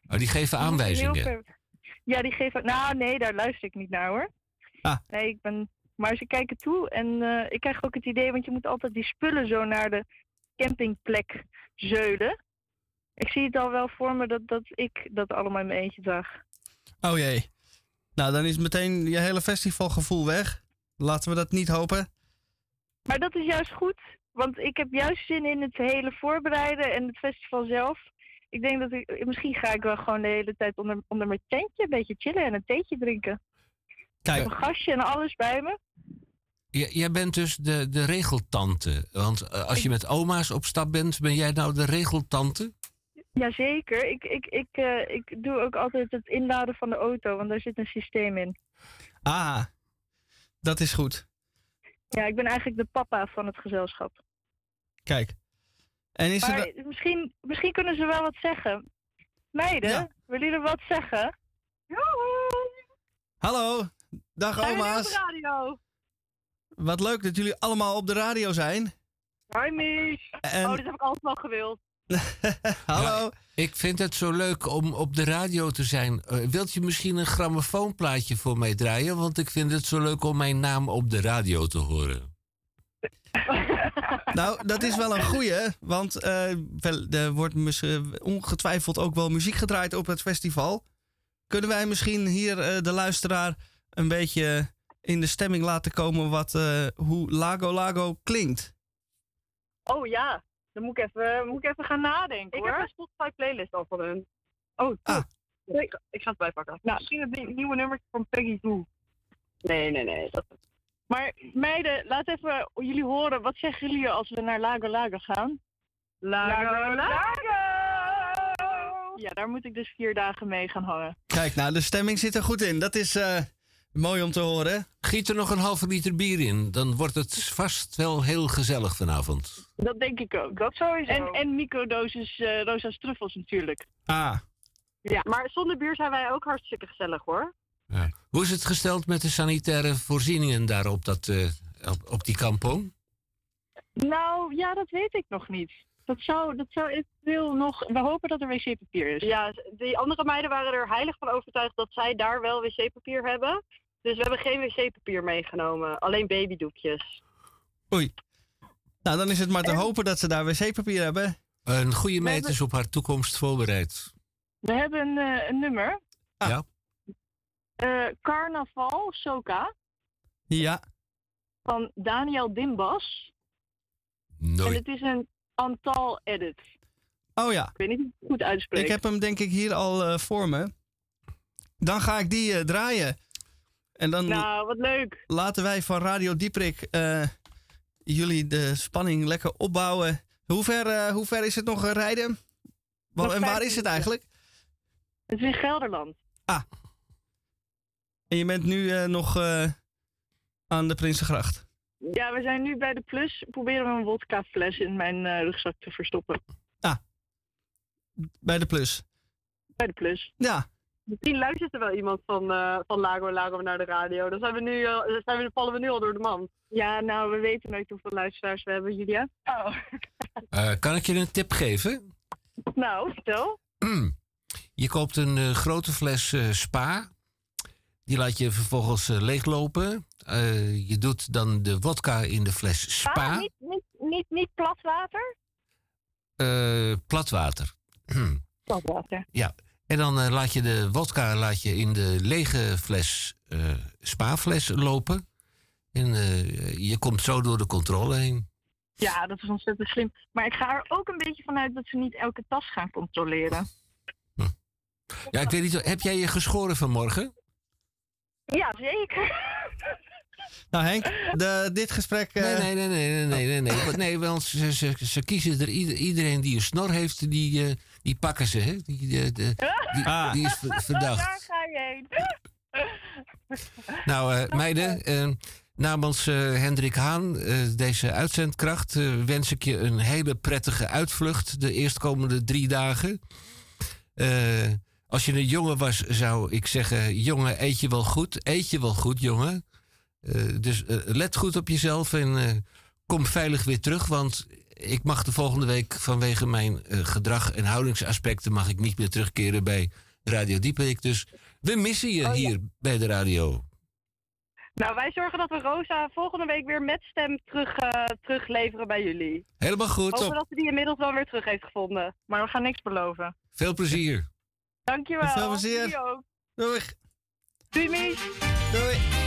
Oh, die geven aanwijzingen. Ja, die geven... Nou, nee, daar luister ik niet naar, hoor. Ah. Nee, ik ben... Maar ze kijken toe en eh, ik krijg ook het idee... want je moet altijd die spullen zo naar de campingplek zeulen. Ik zie het al wel voor me dat, dat ik dat allemaal in mijn eentje draag. Oh jee. Nou, dan is meteen je hele festivalgevoel weg. Laten we dat niet hopen. Maar dat is juist goed, want ik heb juist zin in het hele voorbereiden en het festival zelf. Ik denk dat ik, misschien ga ik wel gewoon de hele tijd onder, onder mijn tentje een beetje chillen en een theetje drinken. Kijk. Een gastje en alles bij me. J- jij bent dus de, de regeltante. Want eh, als je met oma's op stap bent, ben jij nou de regeltante? Jazeker, ik, ik, ik, eh, ik doe ook altijd het inladen van de auto, want daar zit een systeem in. Ah, dat is goed. Ja, ik ben eigenlijk de papa van het gezelschap. Kijk. En is er maar misschien, misschien kunnen ze wel wat zeggen. Meiden, willen jullie wat zeggen? Hallo, dag oma's. op de radio? Wat leuk dat jullie allemaal op de radio zijn. Hoi Mies. En- Oh, dit heb ik altijd wel gewild. *laughs* Hallo. ik vind het zo leuk om op de radio te zijn. Eh, wilt je misschien een grammofoonplaatje voor mij draaien? Want ik vind het zo leuk om mijn naam op de radio te horen. *laughs* Nou, dat is wel een goeie, want eh, wel, er wordt misschien ongetwijfeld ook wel muziek gedraaid op het festival. Kunnen wij misschien hier eh, de luisteraar een beetje in de stemming laten komen wat, eh, hoe Lago Lago klinkt? Oh ja, dan moet ik even, moet ik even gaan nadenken Ik hoor. heb een Spotify playlist al van hun. Oh, ah. ik, ik ga het bijpakken. Nou, misschien het nie- nieuwe nummer van Peggy Goo. Nee, nee, nee. Dat... Maar meiden, laat even jullie horen. Wat zeggen jullie als we naar Lago Lago gaan? Lago Lago! Ja, daar moet ik dus vier dagen mee gaan hangen. Kijk, nou, de stemming zit er goed in. Dat is eh, mooi om te horen. Giet er nog een halve liter bier in. Dan wordt het vast wel heel gezellig vanavond. Dat denk ik ook. Dat sowieso. En, en microdosis eh Rosa's truffels natuurlijk. Ah. Ja, maar zonder bier zijn wij ook hartstikke gezellig hoor. Ja. Hoe is het gesteld met de sanitaire voorzieningen daar op, dat, eh, op, op die kampong? Nou, ja, dat weet ik nog niet. Dat zou, dat zou eventueel nog... We hopen dat er wc-papier is. Ja, die andere meiden waren er heilig van overtuigd dat zij daar wel wc-papier hebben. Dus we hebben geen wc-papier meegenomen. Alleen babydoekjes. Oei. Nou, dan is het maar te hopen dat ze daar wc-papier hebben. Een goede meid is op haar toekomst voorbereid. We hebben een, eh, een nummer. Ja. Eh, Carnaval Soka Ja. van Daniel Dimbas. En Nooit. het is een Antal edit. Oh ja. Ik weet niet of ik het goed uitspreek. Ik heb hem denk ik hier al eh, voor me. Dan ga ik die eh, draaien. En dan Nou, wat leuk. laten wij van Radio Dieprik eh, jullie de spanning lekker opbouwen. Hoe ver, hoe ver is het nog rijden? Nog en waar is het eigenlijk? Het is in Gelderland. En je bent nu nog aan de Prinsengracht. Ja, we zijn nu bij de Plus. Proberen we een wodkafles in mijn eh, rugzak te verstoppen. Bij de Plus. Bij de Plus. Ja. Misschien luistert er wel iemand van, eh, van Lago Lago naar de radio. Dan zijn we nu, eh, zijn we, vallen we nu al door de man. Ja, nou, we weten nooit hoeveel luisteraars we hebben, Julia. Oh. *laughs* Eh, kan ik je een tip geven? Nou, vertel. Je koopt een eh, grote fles eh, spa. Die laat je vervolgens leeglopen. Eh, je doet dan de wodka in de fles spa. Ah, niet, niet, niet, niet plat water? Eh, platwater. Plat water. ja. En dan eh, laat je de wodka laat je in de lege fles, spa-fles lopen. En je komt zo door de controle heen. Ja, dat is ontzettend slim. Maar ik ga er ook een beetje vanuit dat ze niet elke tas gaan controleren. Ja, ik weet niet, heb jij je geschoren vanmorgen? Ja, zeker. Nou Henk, de, dit gesprek... eh, Nee, nee, nee, nee, nee, nee, nee. Want, nee, want ze, ze, ze kiezen er ieder- iedereen die een snor heeft, die, eh, die pakken ze, hè? Die, die, die, die, Ah. die is ver- verdacht. Daar ga je heen. Nou, eh, meiden, eh, namens eh, Hendrik Haan, eh, deze uitzendkracht, eh, wens ik je een hele prettige uitvlucht de eerstkomende drie dagen. Eh, als je een jongen was, zou ik zeggen: jongen, eet je wel goed? Eet je wel goed, jongen? Eh, dus eh, let goed op jezelf en eh, kom veilig weer terug. Want ik mag de volgende week vanwege mijn eh, gedrag en houdingsaspecten mag ik niet meer terugkeren bij Radio Dieperik. Dus we missen je hier bij de radio. Nou, wij zorgen dat we Rosa volgende week weer met stem terug, terugleveren bij jullie. Helemaal goed. Hopen dat ze die inmiddels wel weer terug heeft gevonden. Maar we gaan niks beloven. Veel plezier. Dankjewel. Veel plezier. Doei. Doei. Doei.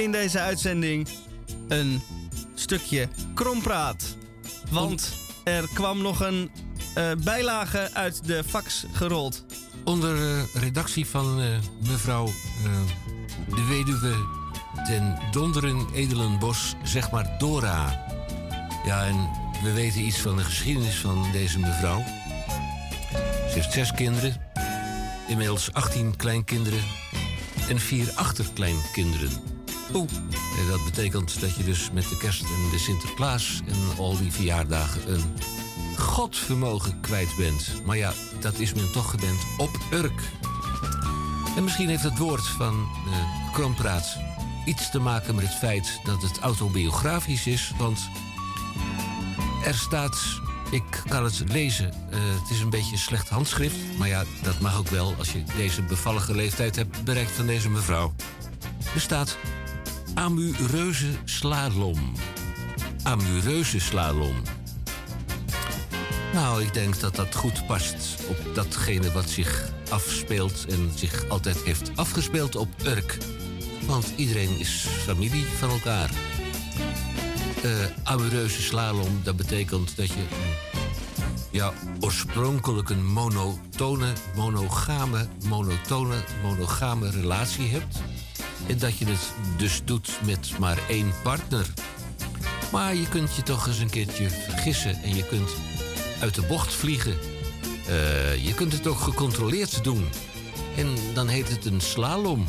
In deze uitzending een stukje krompraat. Want er kwam nog een eh, bijlage uit de fax gerold. Onder eh, redactie van eh, mevrouw de weduwe ten donderen Edelenbos, zeg maar Dora. Ja, en we weten iets van de geschiedenis van deze mevrouw. Ze heeft zes kinderen, inmiddels 18 kleinkinderen en vier achterkleinkinderen. Oeh. Dat betekent dat je dus met de kerst en de Sinterklaas en al die verjaardagen een godvermogen kwijt bent. Maar ja, dat is men toch gewend op Urk. En misschien heeft het woord van uh, Krompraat iets te maken met het feit dat het autobiografisch is. Want er staat, ik kan het lezen, eh, het is een beetje een slecht handschrift. Maar ja, dat mag ook wel als je deze bevallige leeftijd hebt bereikt van deze mevrouw. Er staat amureuze slalom. Amureuze slalom. Nou, ik denk dat dat goed past op datgene wat zich afspeelt en zich altijd heeft afgespeeld op Urk. Want iedereen is familie van elkaar. Uh, amureuze slalom, dat betekent dat je ja, oorspronkelijk een monotone, monogame, monotone, monogame relatie hebt. En dat je het dus doet met maar één partner. Maar je kunt je toch eens een keertje vergissen en je kunt uit de bocht vliegen. Uh, je kunt het ook gecontroleerd doen. En dan heet het een slalom.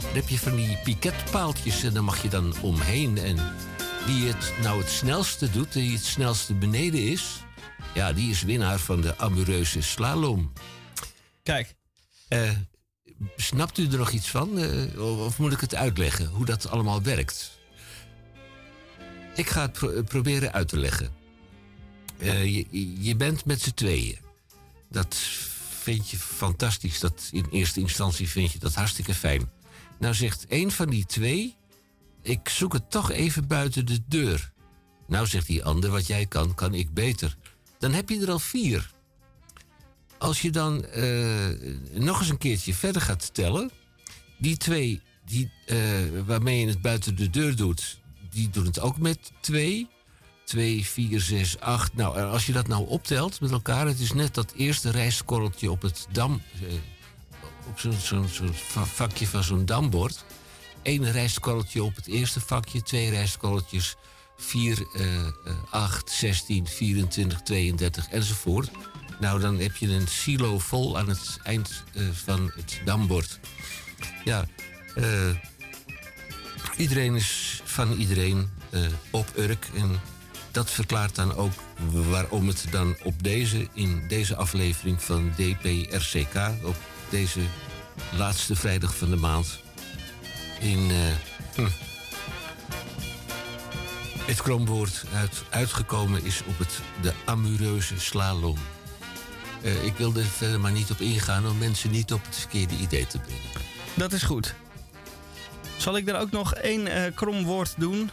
Dan heb je van die piketpaaltjes en dan mag je dan omheen. En wie het nou het snelste doet, die het snelste beneden is... ja, die is winnaar van de amoureuze slalom. Kijk. Uh, snapt u er nog iets van? Uh, of moet ik het uitleggen, hoe dat allemaal werkt? Ik ga het pro proberen uit te leggen. Uh, je, je, bent met z'n tweeën. Dat vind je fantastisch. Dat in eerste instantie vind je dat hartstikke fijn. Nou zegt één van die twee... ik zoek het toch even buiten de deur. Nou zegt die ander, wat jij kan, kan ik beter. Dan heb je er al vier. Als je dan uh, nog eens een keertje verder gaat tellen... die twee die, uh, waarmee je het buiten de deur doet... die doen het ook met twee... 2, 4, 6, 8. Nou, als je dat nou optelt met elkaar, het is net dat eerste rijstkorreltje op het dam. Eh, op zo'n zo, vakje van zo'n dambord. Eén rijstkorreltje op het eerste vakje, twee rijstkorreltjes, 4, uh, 8, 16, 24, 32 enzovoort. Nou, dan heb je een silo vol aan het eind uh, van het dambord. Ja, uh, iedereen is van iedereen uh, op Urk. En dat verklaart dan ook waarom het dan op deze, in deze aflevering van DPRCK, op deze laatste vrijdag van de maand, in hm, het kromwoord uit, uitgekomen is op het de amoureuze slalom. Uh, ik wil er verder maar niet op ingaan om mensen niet op het verkeerde idee te brengen. Dat is goed. Zal ik er ook nog één uh, krom woord doen?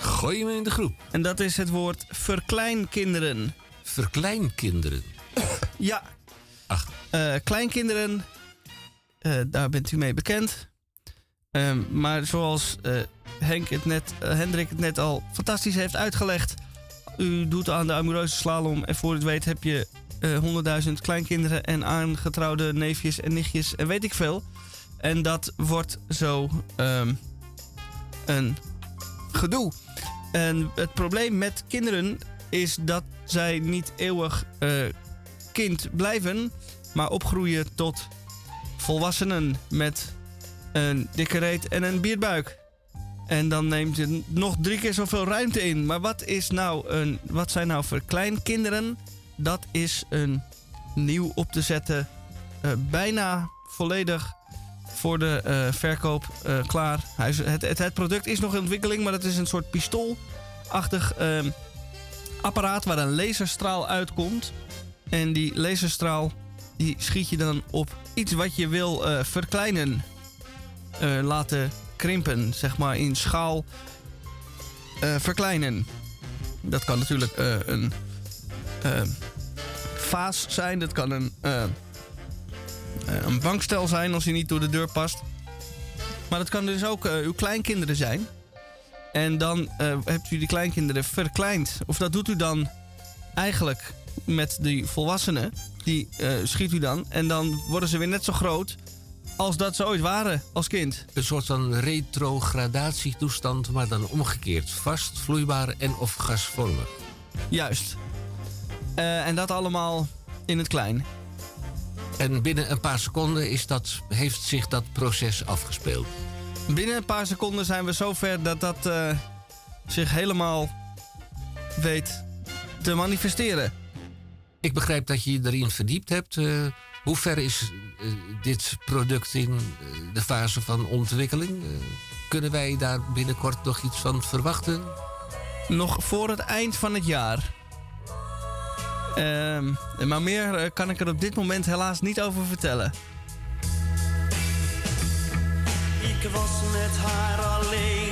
Gooi me in de groep. En dat is het woord verkleinkinderen. Verkleinkinderen? ja. Ach. Uh, kleinkinderen, uh, daar bent u mee bekend. Maar zoals uh, Henk het net, Hendrik het net al fantastisch heeft uitgelegd. U doet aan de amoureuze slalom en voor het weet heb je honderdduizend kleinkinderen en aangetrouwde neefjes en nichtjes en weet ik veel. En dat wordt zo um, een gedoe. En het probleem met kinderen is dat zij niet eeuwig uh, kind blijven, maar opgroeien tot volwassenen met een dikke reet en een bierbuik. En dan neemt je nog drie keer zoveel ruimte in. Maar wat, is nou een, wat zijn nou voor kleinkinderen? Dat is een nieuw op te zetten, uh, bijna volledig voor de uh, verkoop uh, klaar. Het, het, het, product is nog in ontwikkeling, maar het is een soort pistoolachtig uh, apparaat waar een laserstraal uitkomt. En die laserstraal die schiet je dan op iets wat je wil verkleinen. laten krimpen, zeg maar in schaal verkleinen. Dat kan natuurlijk een eh, een bankstel zijn als hij niet door de deur past. Maar dat kan dus ook eh, uw kleinkinderen zijn. En dan eh, hebt u die kleinkinderen verkleind. Of dat doet u dan eigenlijk met die volwassenen. Die eh, schiet u dan. En dan worden ze weer net zo groot als dat ze ooit waren als kind. Een soort van retrogradatietoestand, maar dan omgekeerd. Vast, vloeibaar en of gasvormig. Juist. Eh, en dat allemaal in het klein. En binnen een paar seconden is dat, heeft zich dat proces afgespeeld. Binnen een paar seconden zijn we zover dat dat eh, zich helemaal weet te manifesteren. Ik begrijp dat je je erin verdiept hebt. Eh, hoe ver is eh, dit product in eh, de fase van ontwikkeling? Eh, kunnen wij daar binnenkort nog iets van verwachten? Nog voor het eind van het jaar. Ehm, maar meer kan ik er op dit moment helaas niet over vertellen. Ik was met haar alleen,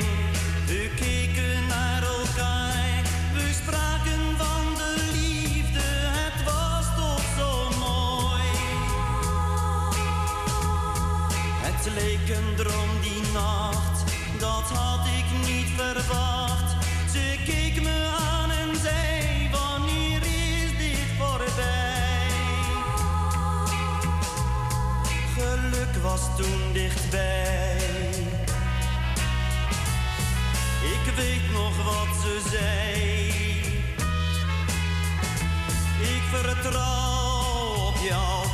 een droom die nacht, dat had ik niet verwacht. Ze keek me aan en zei, wanneer is dit voorbij? Geluk was toen dichtbij. Ik weet nog wat ze zei. Ik vertrouw op jou.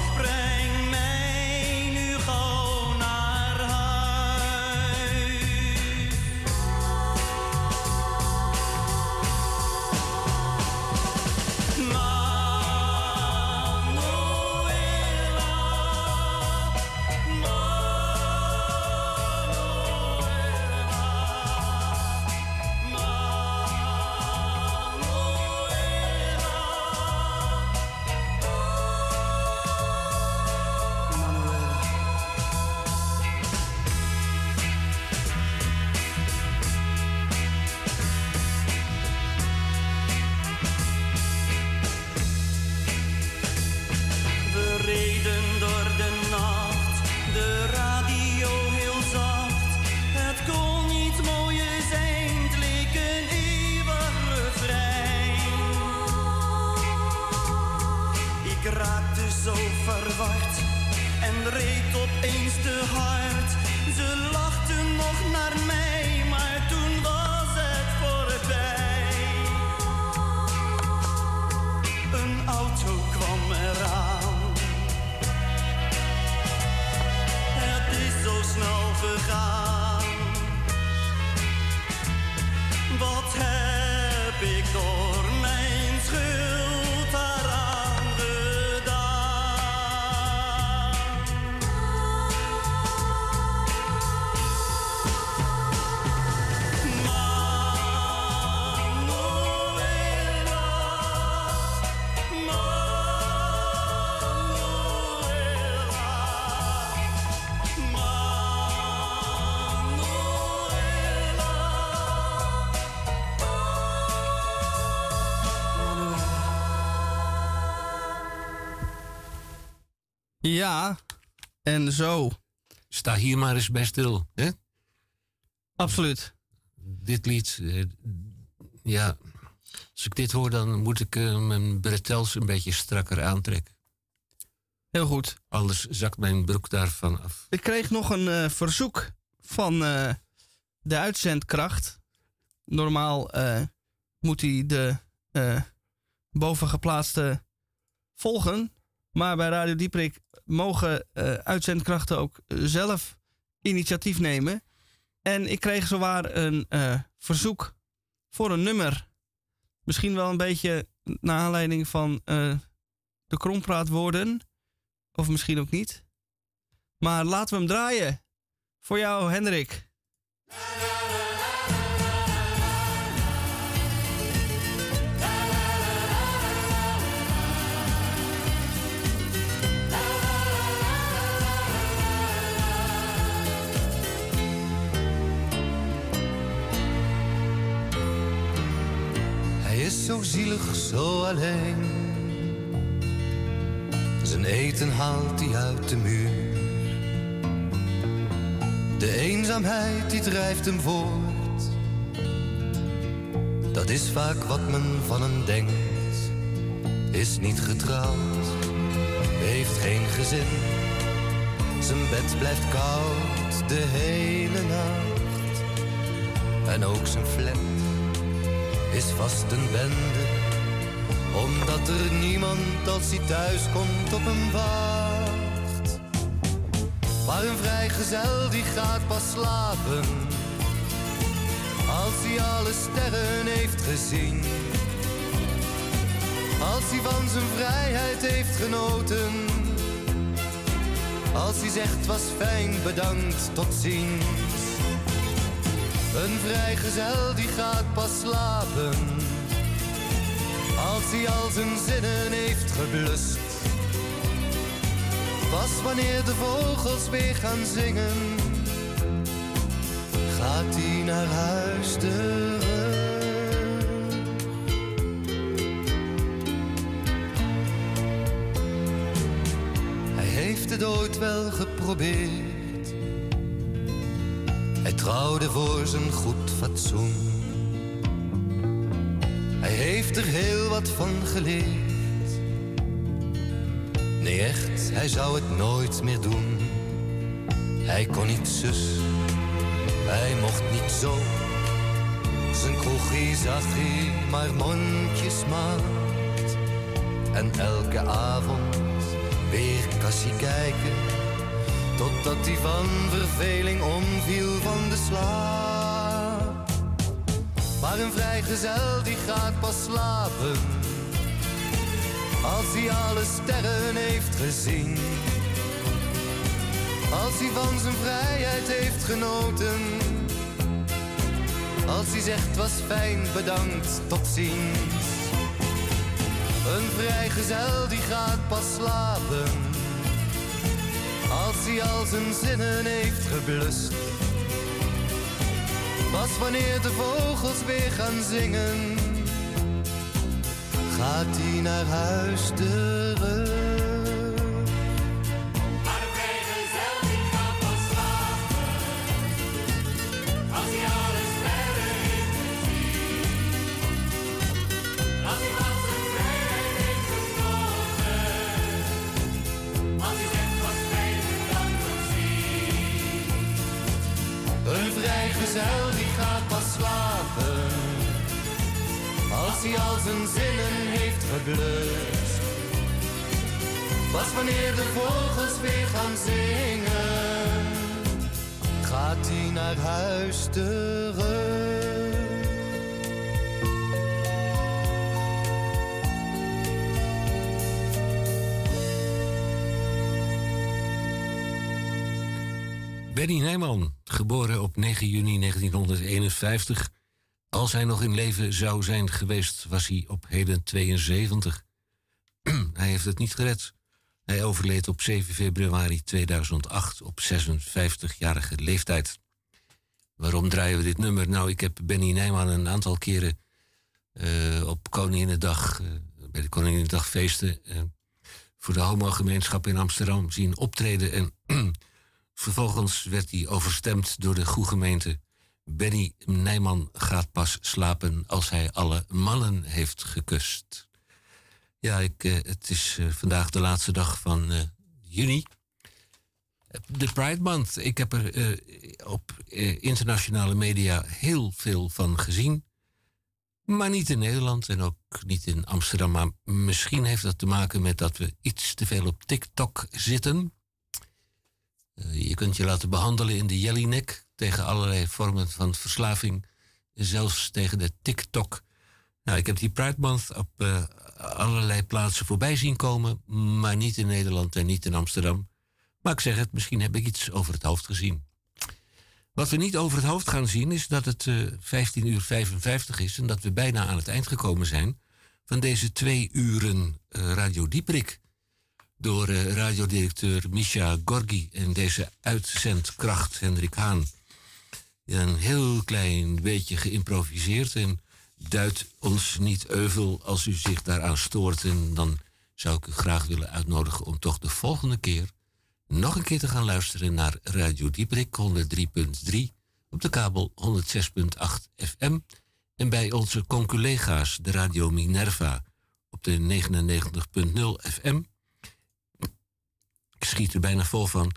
Ja, en zo. Sta hier maar eens bij stil, hè? Absoluut. Dit lied, eh, ja... Als ik dit hoor, dan moet ik eh, mijn bretels een beetje strakker aantrekken. Heel goed. Anders zakt mijn broek daarvan af. Ik kreeg nog een eh, verzoek van de uitzendkracht. Normaal moet hij de bovengeplaatste volgen. Maar bij Radio Dieprik mogen eh, uitzendkrachten ook eh, zelf initiatief nemen. En ik kreeg zowaar een eh, verzoek voor een nummer. Misschien wel een beetje naar aanleiding van eh, de krompraatwoorden. Of misschien ook niet. Maar laten we hem draaien. Voor jou, Hendrik. Is zo zielig, zo alleen. Zijn eten haalt hij uit de muur. De eenzaamheid die drijft hem voort. Dat is vaak wat men van hem denkt. Is niet getrouwd, heeft geen gezin. Zijn bed blijft koud de hele nacht. En ook zijn flat is vast een bende. Omdat er niemand als hij thuis komt op hem wacht. Maar een vrijgezel die gaat pas slapen. Als hij alle sterren heeft gezien. Als hij van zijn vrijheid heeft genoten. Als hij zegt was fijn, bedankt, tot ziens. Een vrijgezel die gaat pas slapen. Als hij al zijn zinnen heeft geblust. Pas wanneer de vogels weer gaan zingen. Gaat hij naar huis terug. Hij heeft het ooit wel geprobeerd. Trouwde voor zijn goed fatsoen. Hij heeft er heel wat van geleerd. Nee, echt, hij zou het nooit meer doen. Hij kon niet zus, hij mocht niet zo. Zijn kroegie zag hij maar mondjesmaat. En elke avond weer kassie kijken. Totdat hij van verveling omviel van de slaap. Maar een vrijgezel die gaat pas slapen. Als hij alle sterren heeft gezien. Als hij van zijn vrijheid heeft genoten. Als hij zegt was fijn, bedankt, tot ziens. Een vrijgezel die gaat pas slapen. Als hij al zijn zinnen heeft geblust. Pas wanneer de vogels weer gaan zingen. Gaat hij naar huis terug. Hij al zijn zinnen heeft geblust. Pas wanneer de vogels weer gaan zingen. Gaat hij naar huis terug. Benny Nijman, geboren op 9 juni 1951. Als hij nog in leven zou zijn geweest, was hij op heden 72. *clears throat* hij heeft het niet gered. Hij overleed op 7 februari 2008 op 56-jarige leeftijd. Waarom draaien we dit nummer? Nou, ik heb Benny Nijman een aantal keren eh, op Koninginnedag, eh, bij de Koninginnedagfeesten, eh, voor de homogemeenschap in Amsterdam zien optreden. En *clears throat* vervolgens werd hij overstemd door de goede gemeente. Benny Nijman gaat pas slapen als hij alle mannen heeft gekust. Ja, ik, eh, het is eh, vandaag de laatste dag van eh, juni. De Pride Month. Ik heb er op internationale media heel veel van gezien. Maar niet in Nederland en ook niet in Amsterdam. Maar misschien heeft dat te maken met dat we iets te veel op TikTok zitten. Je kunt je laten behandelen in de Jellinek tegen allerlei vormen van verslaving. Zelfs tegen de TikTok. Nou, ik heb die Pride Month op eh, allerlei plaatsen voorbij zien komen. Maar niet in Nederland en niet in Amsterdam. Maar ik zeg het, misschien heb ik iets over het hoofd gezien. Wat we niet over het hoofd gaan zien is dat het eh 15 uur 55 is en dat we bijna aan het eind gekomen zijn van deze twee uren eh, Radio Dieprik. Door radiodirecteur Misha Gorgi en deze uitzendkracht Hendrik Haan. Een heel klein beetje geïmproviseerd en duidt ons niet euvel als u zich daaraan stoort. En dan zou ik u graag willen uitnodigen om toch de volgende keer nog een keer te gaan luisteren naar Radio Dieprik 103.3 op de kabel 106.8 FM en bij onze conculega's de Radio Minerva op de 99.0 FM. Ik schiet er bijna vol van.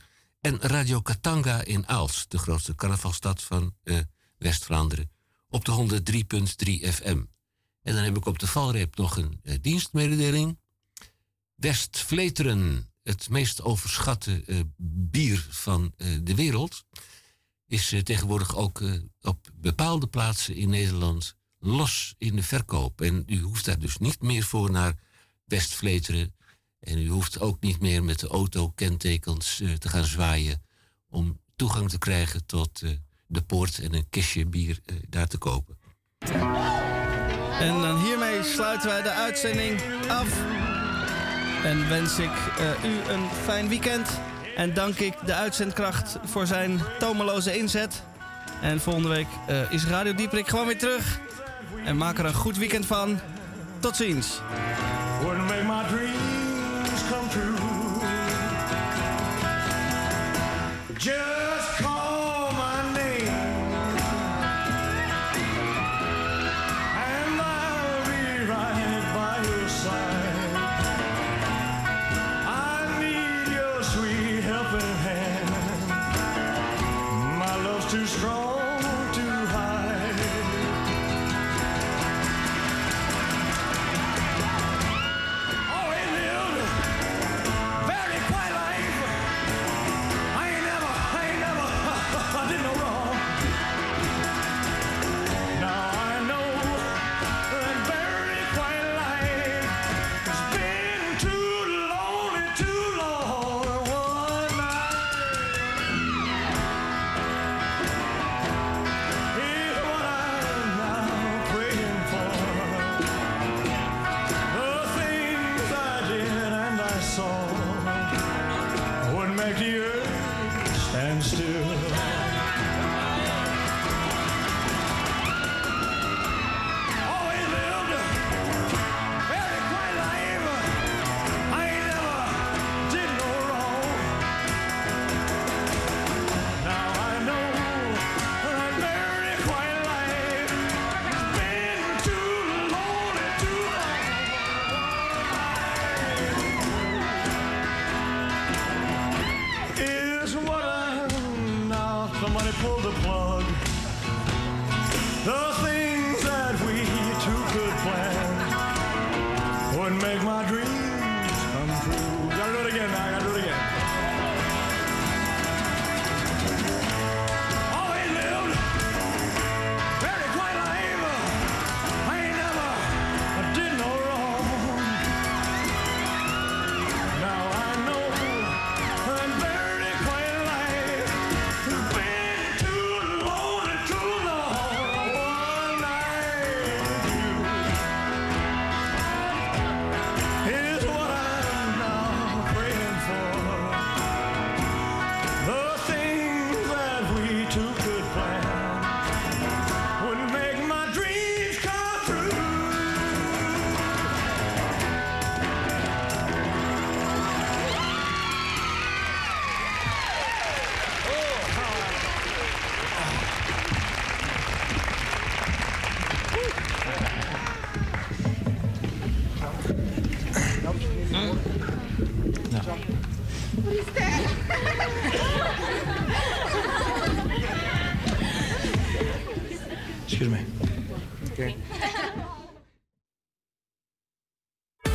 En Radio Katanga in Aals, de grootste carnavalstad van eh, West-Vlaanderen, op de 103.3 FM. En dan heb ik op de valreep nog een eh, dienstmededeling. West-Vleteren, het meest overschatte eh, bier van de wereld, is tegenwoordig ook op bepaalde plaatsen in Nederland los in de verkoop. En u hoeft daar dus niet meer voor naar West-Vleteren. En u hoeft ook niet meer met de auto-kentekens eh, te gaan zwaaien om toegang te krijgen tot eh, de poort en een kistje bier eh, daar te kopen. En dan hiermee sluiten wij de uitzending af. En wens ik eh, u een fijn weekend. En dank ik de uitzendkracht voor zijn tomeloze inzet. En volgende week eh, is Radio Dieprik gewoon weer terug. En maak er een goed weekend van. Tot ziens. Come true. Just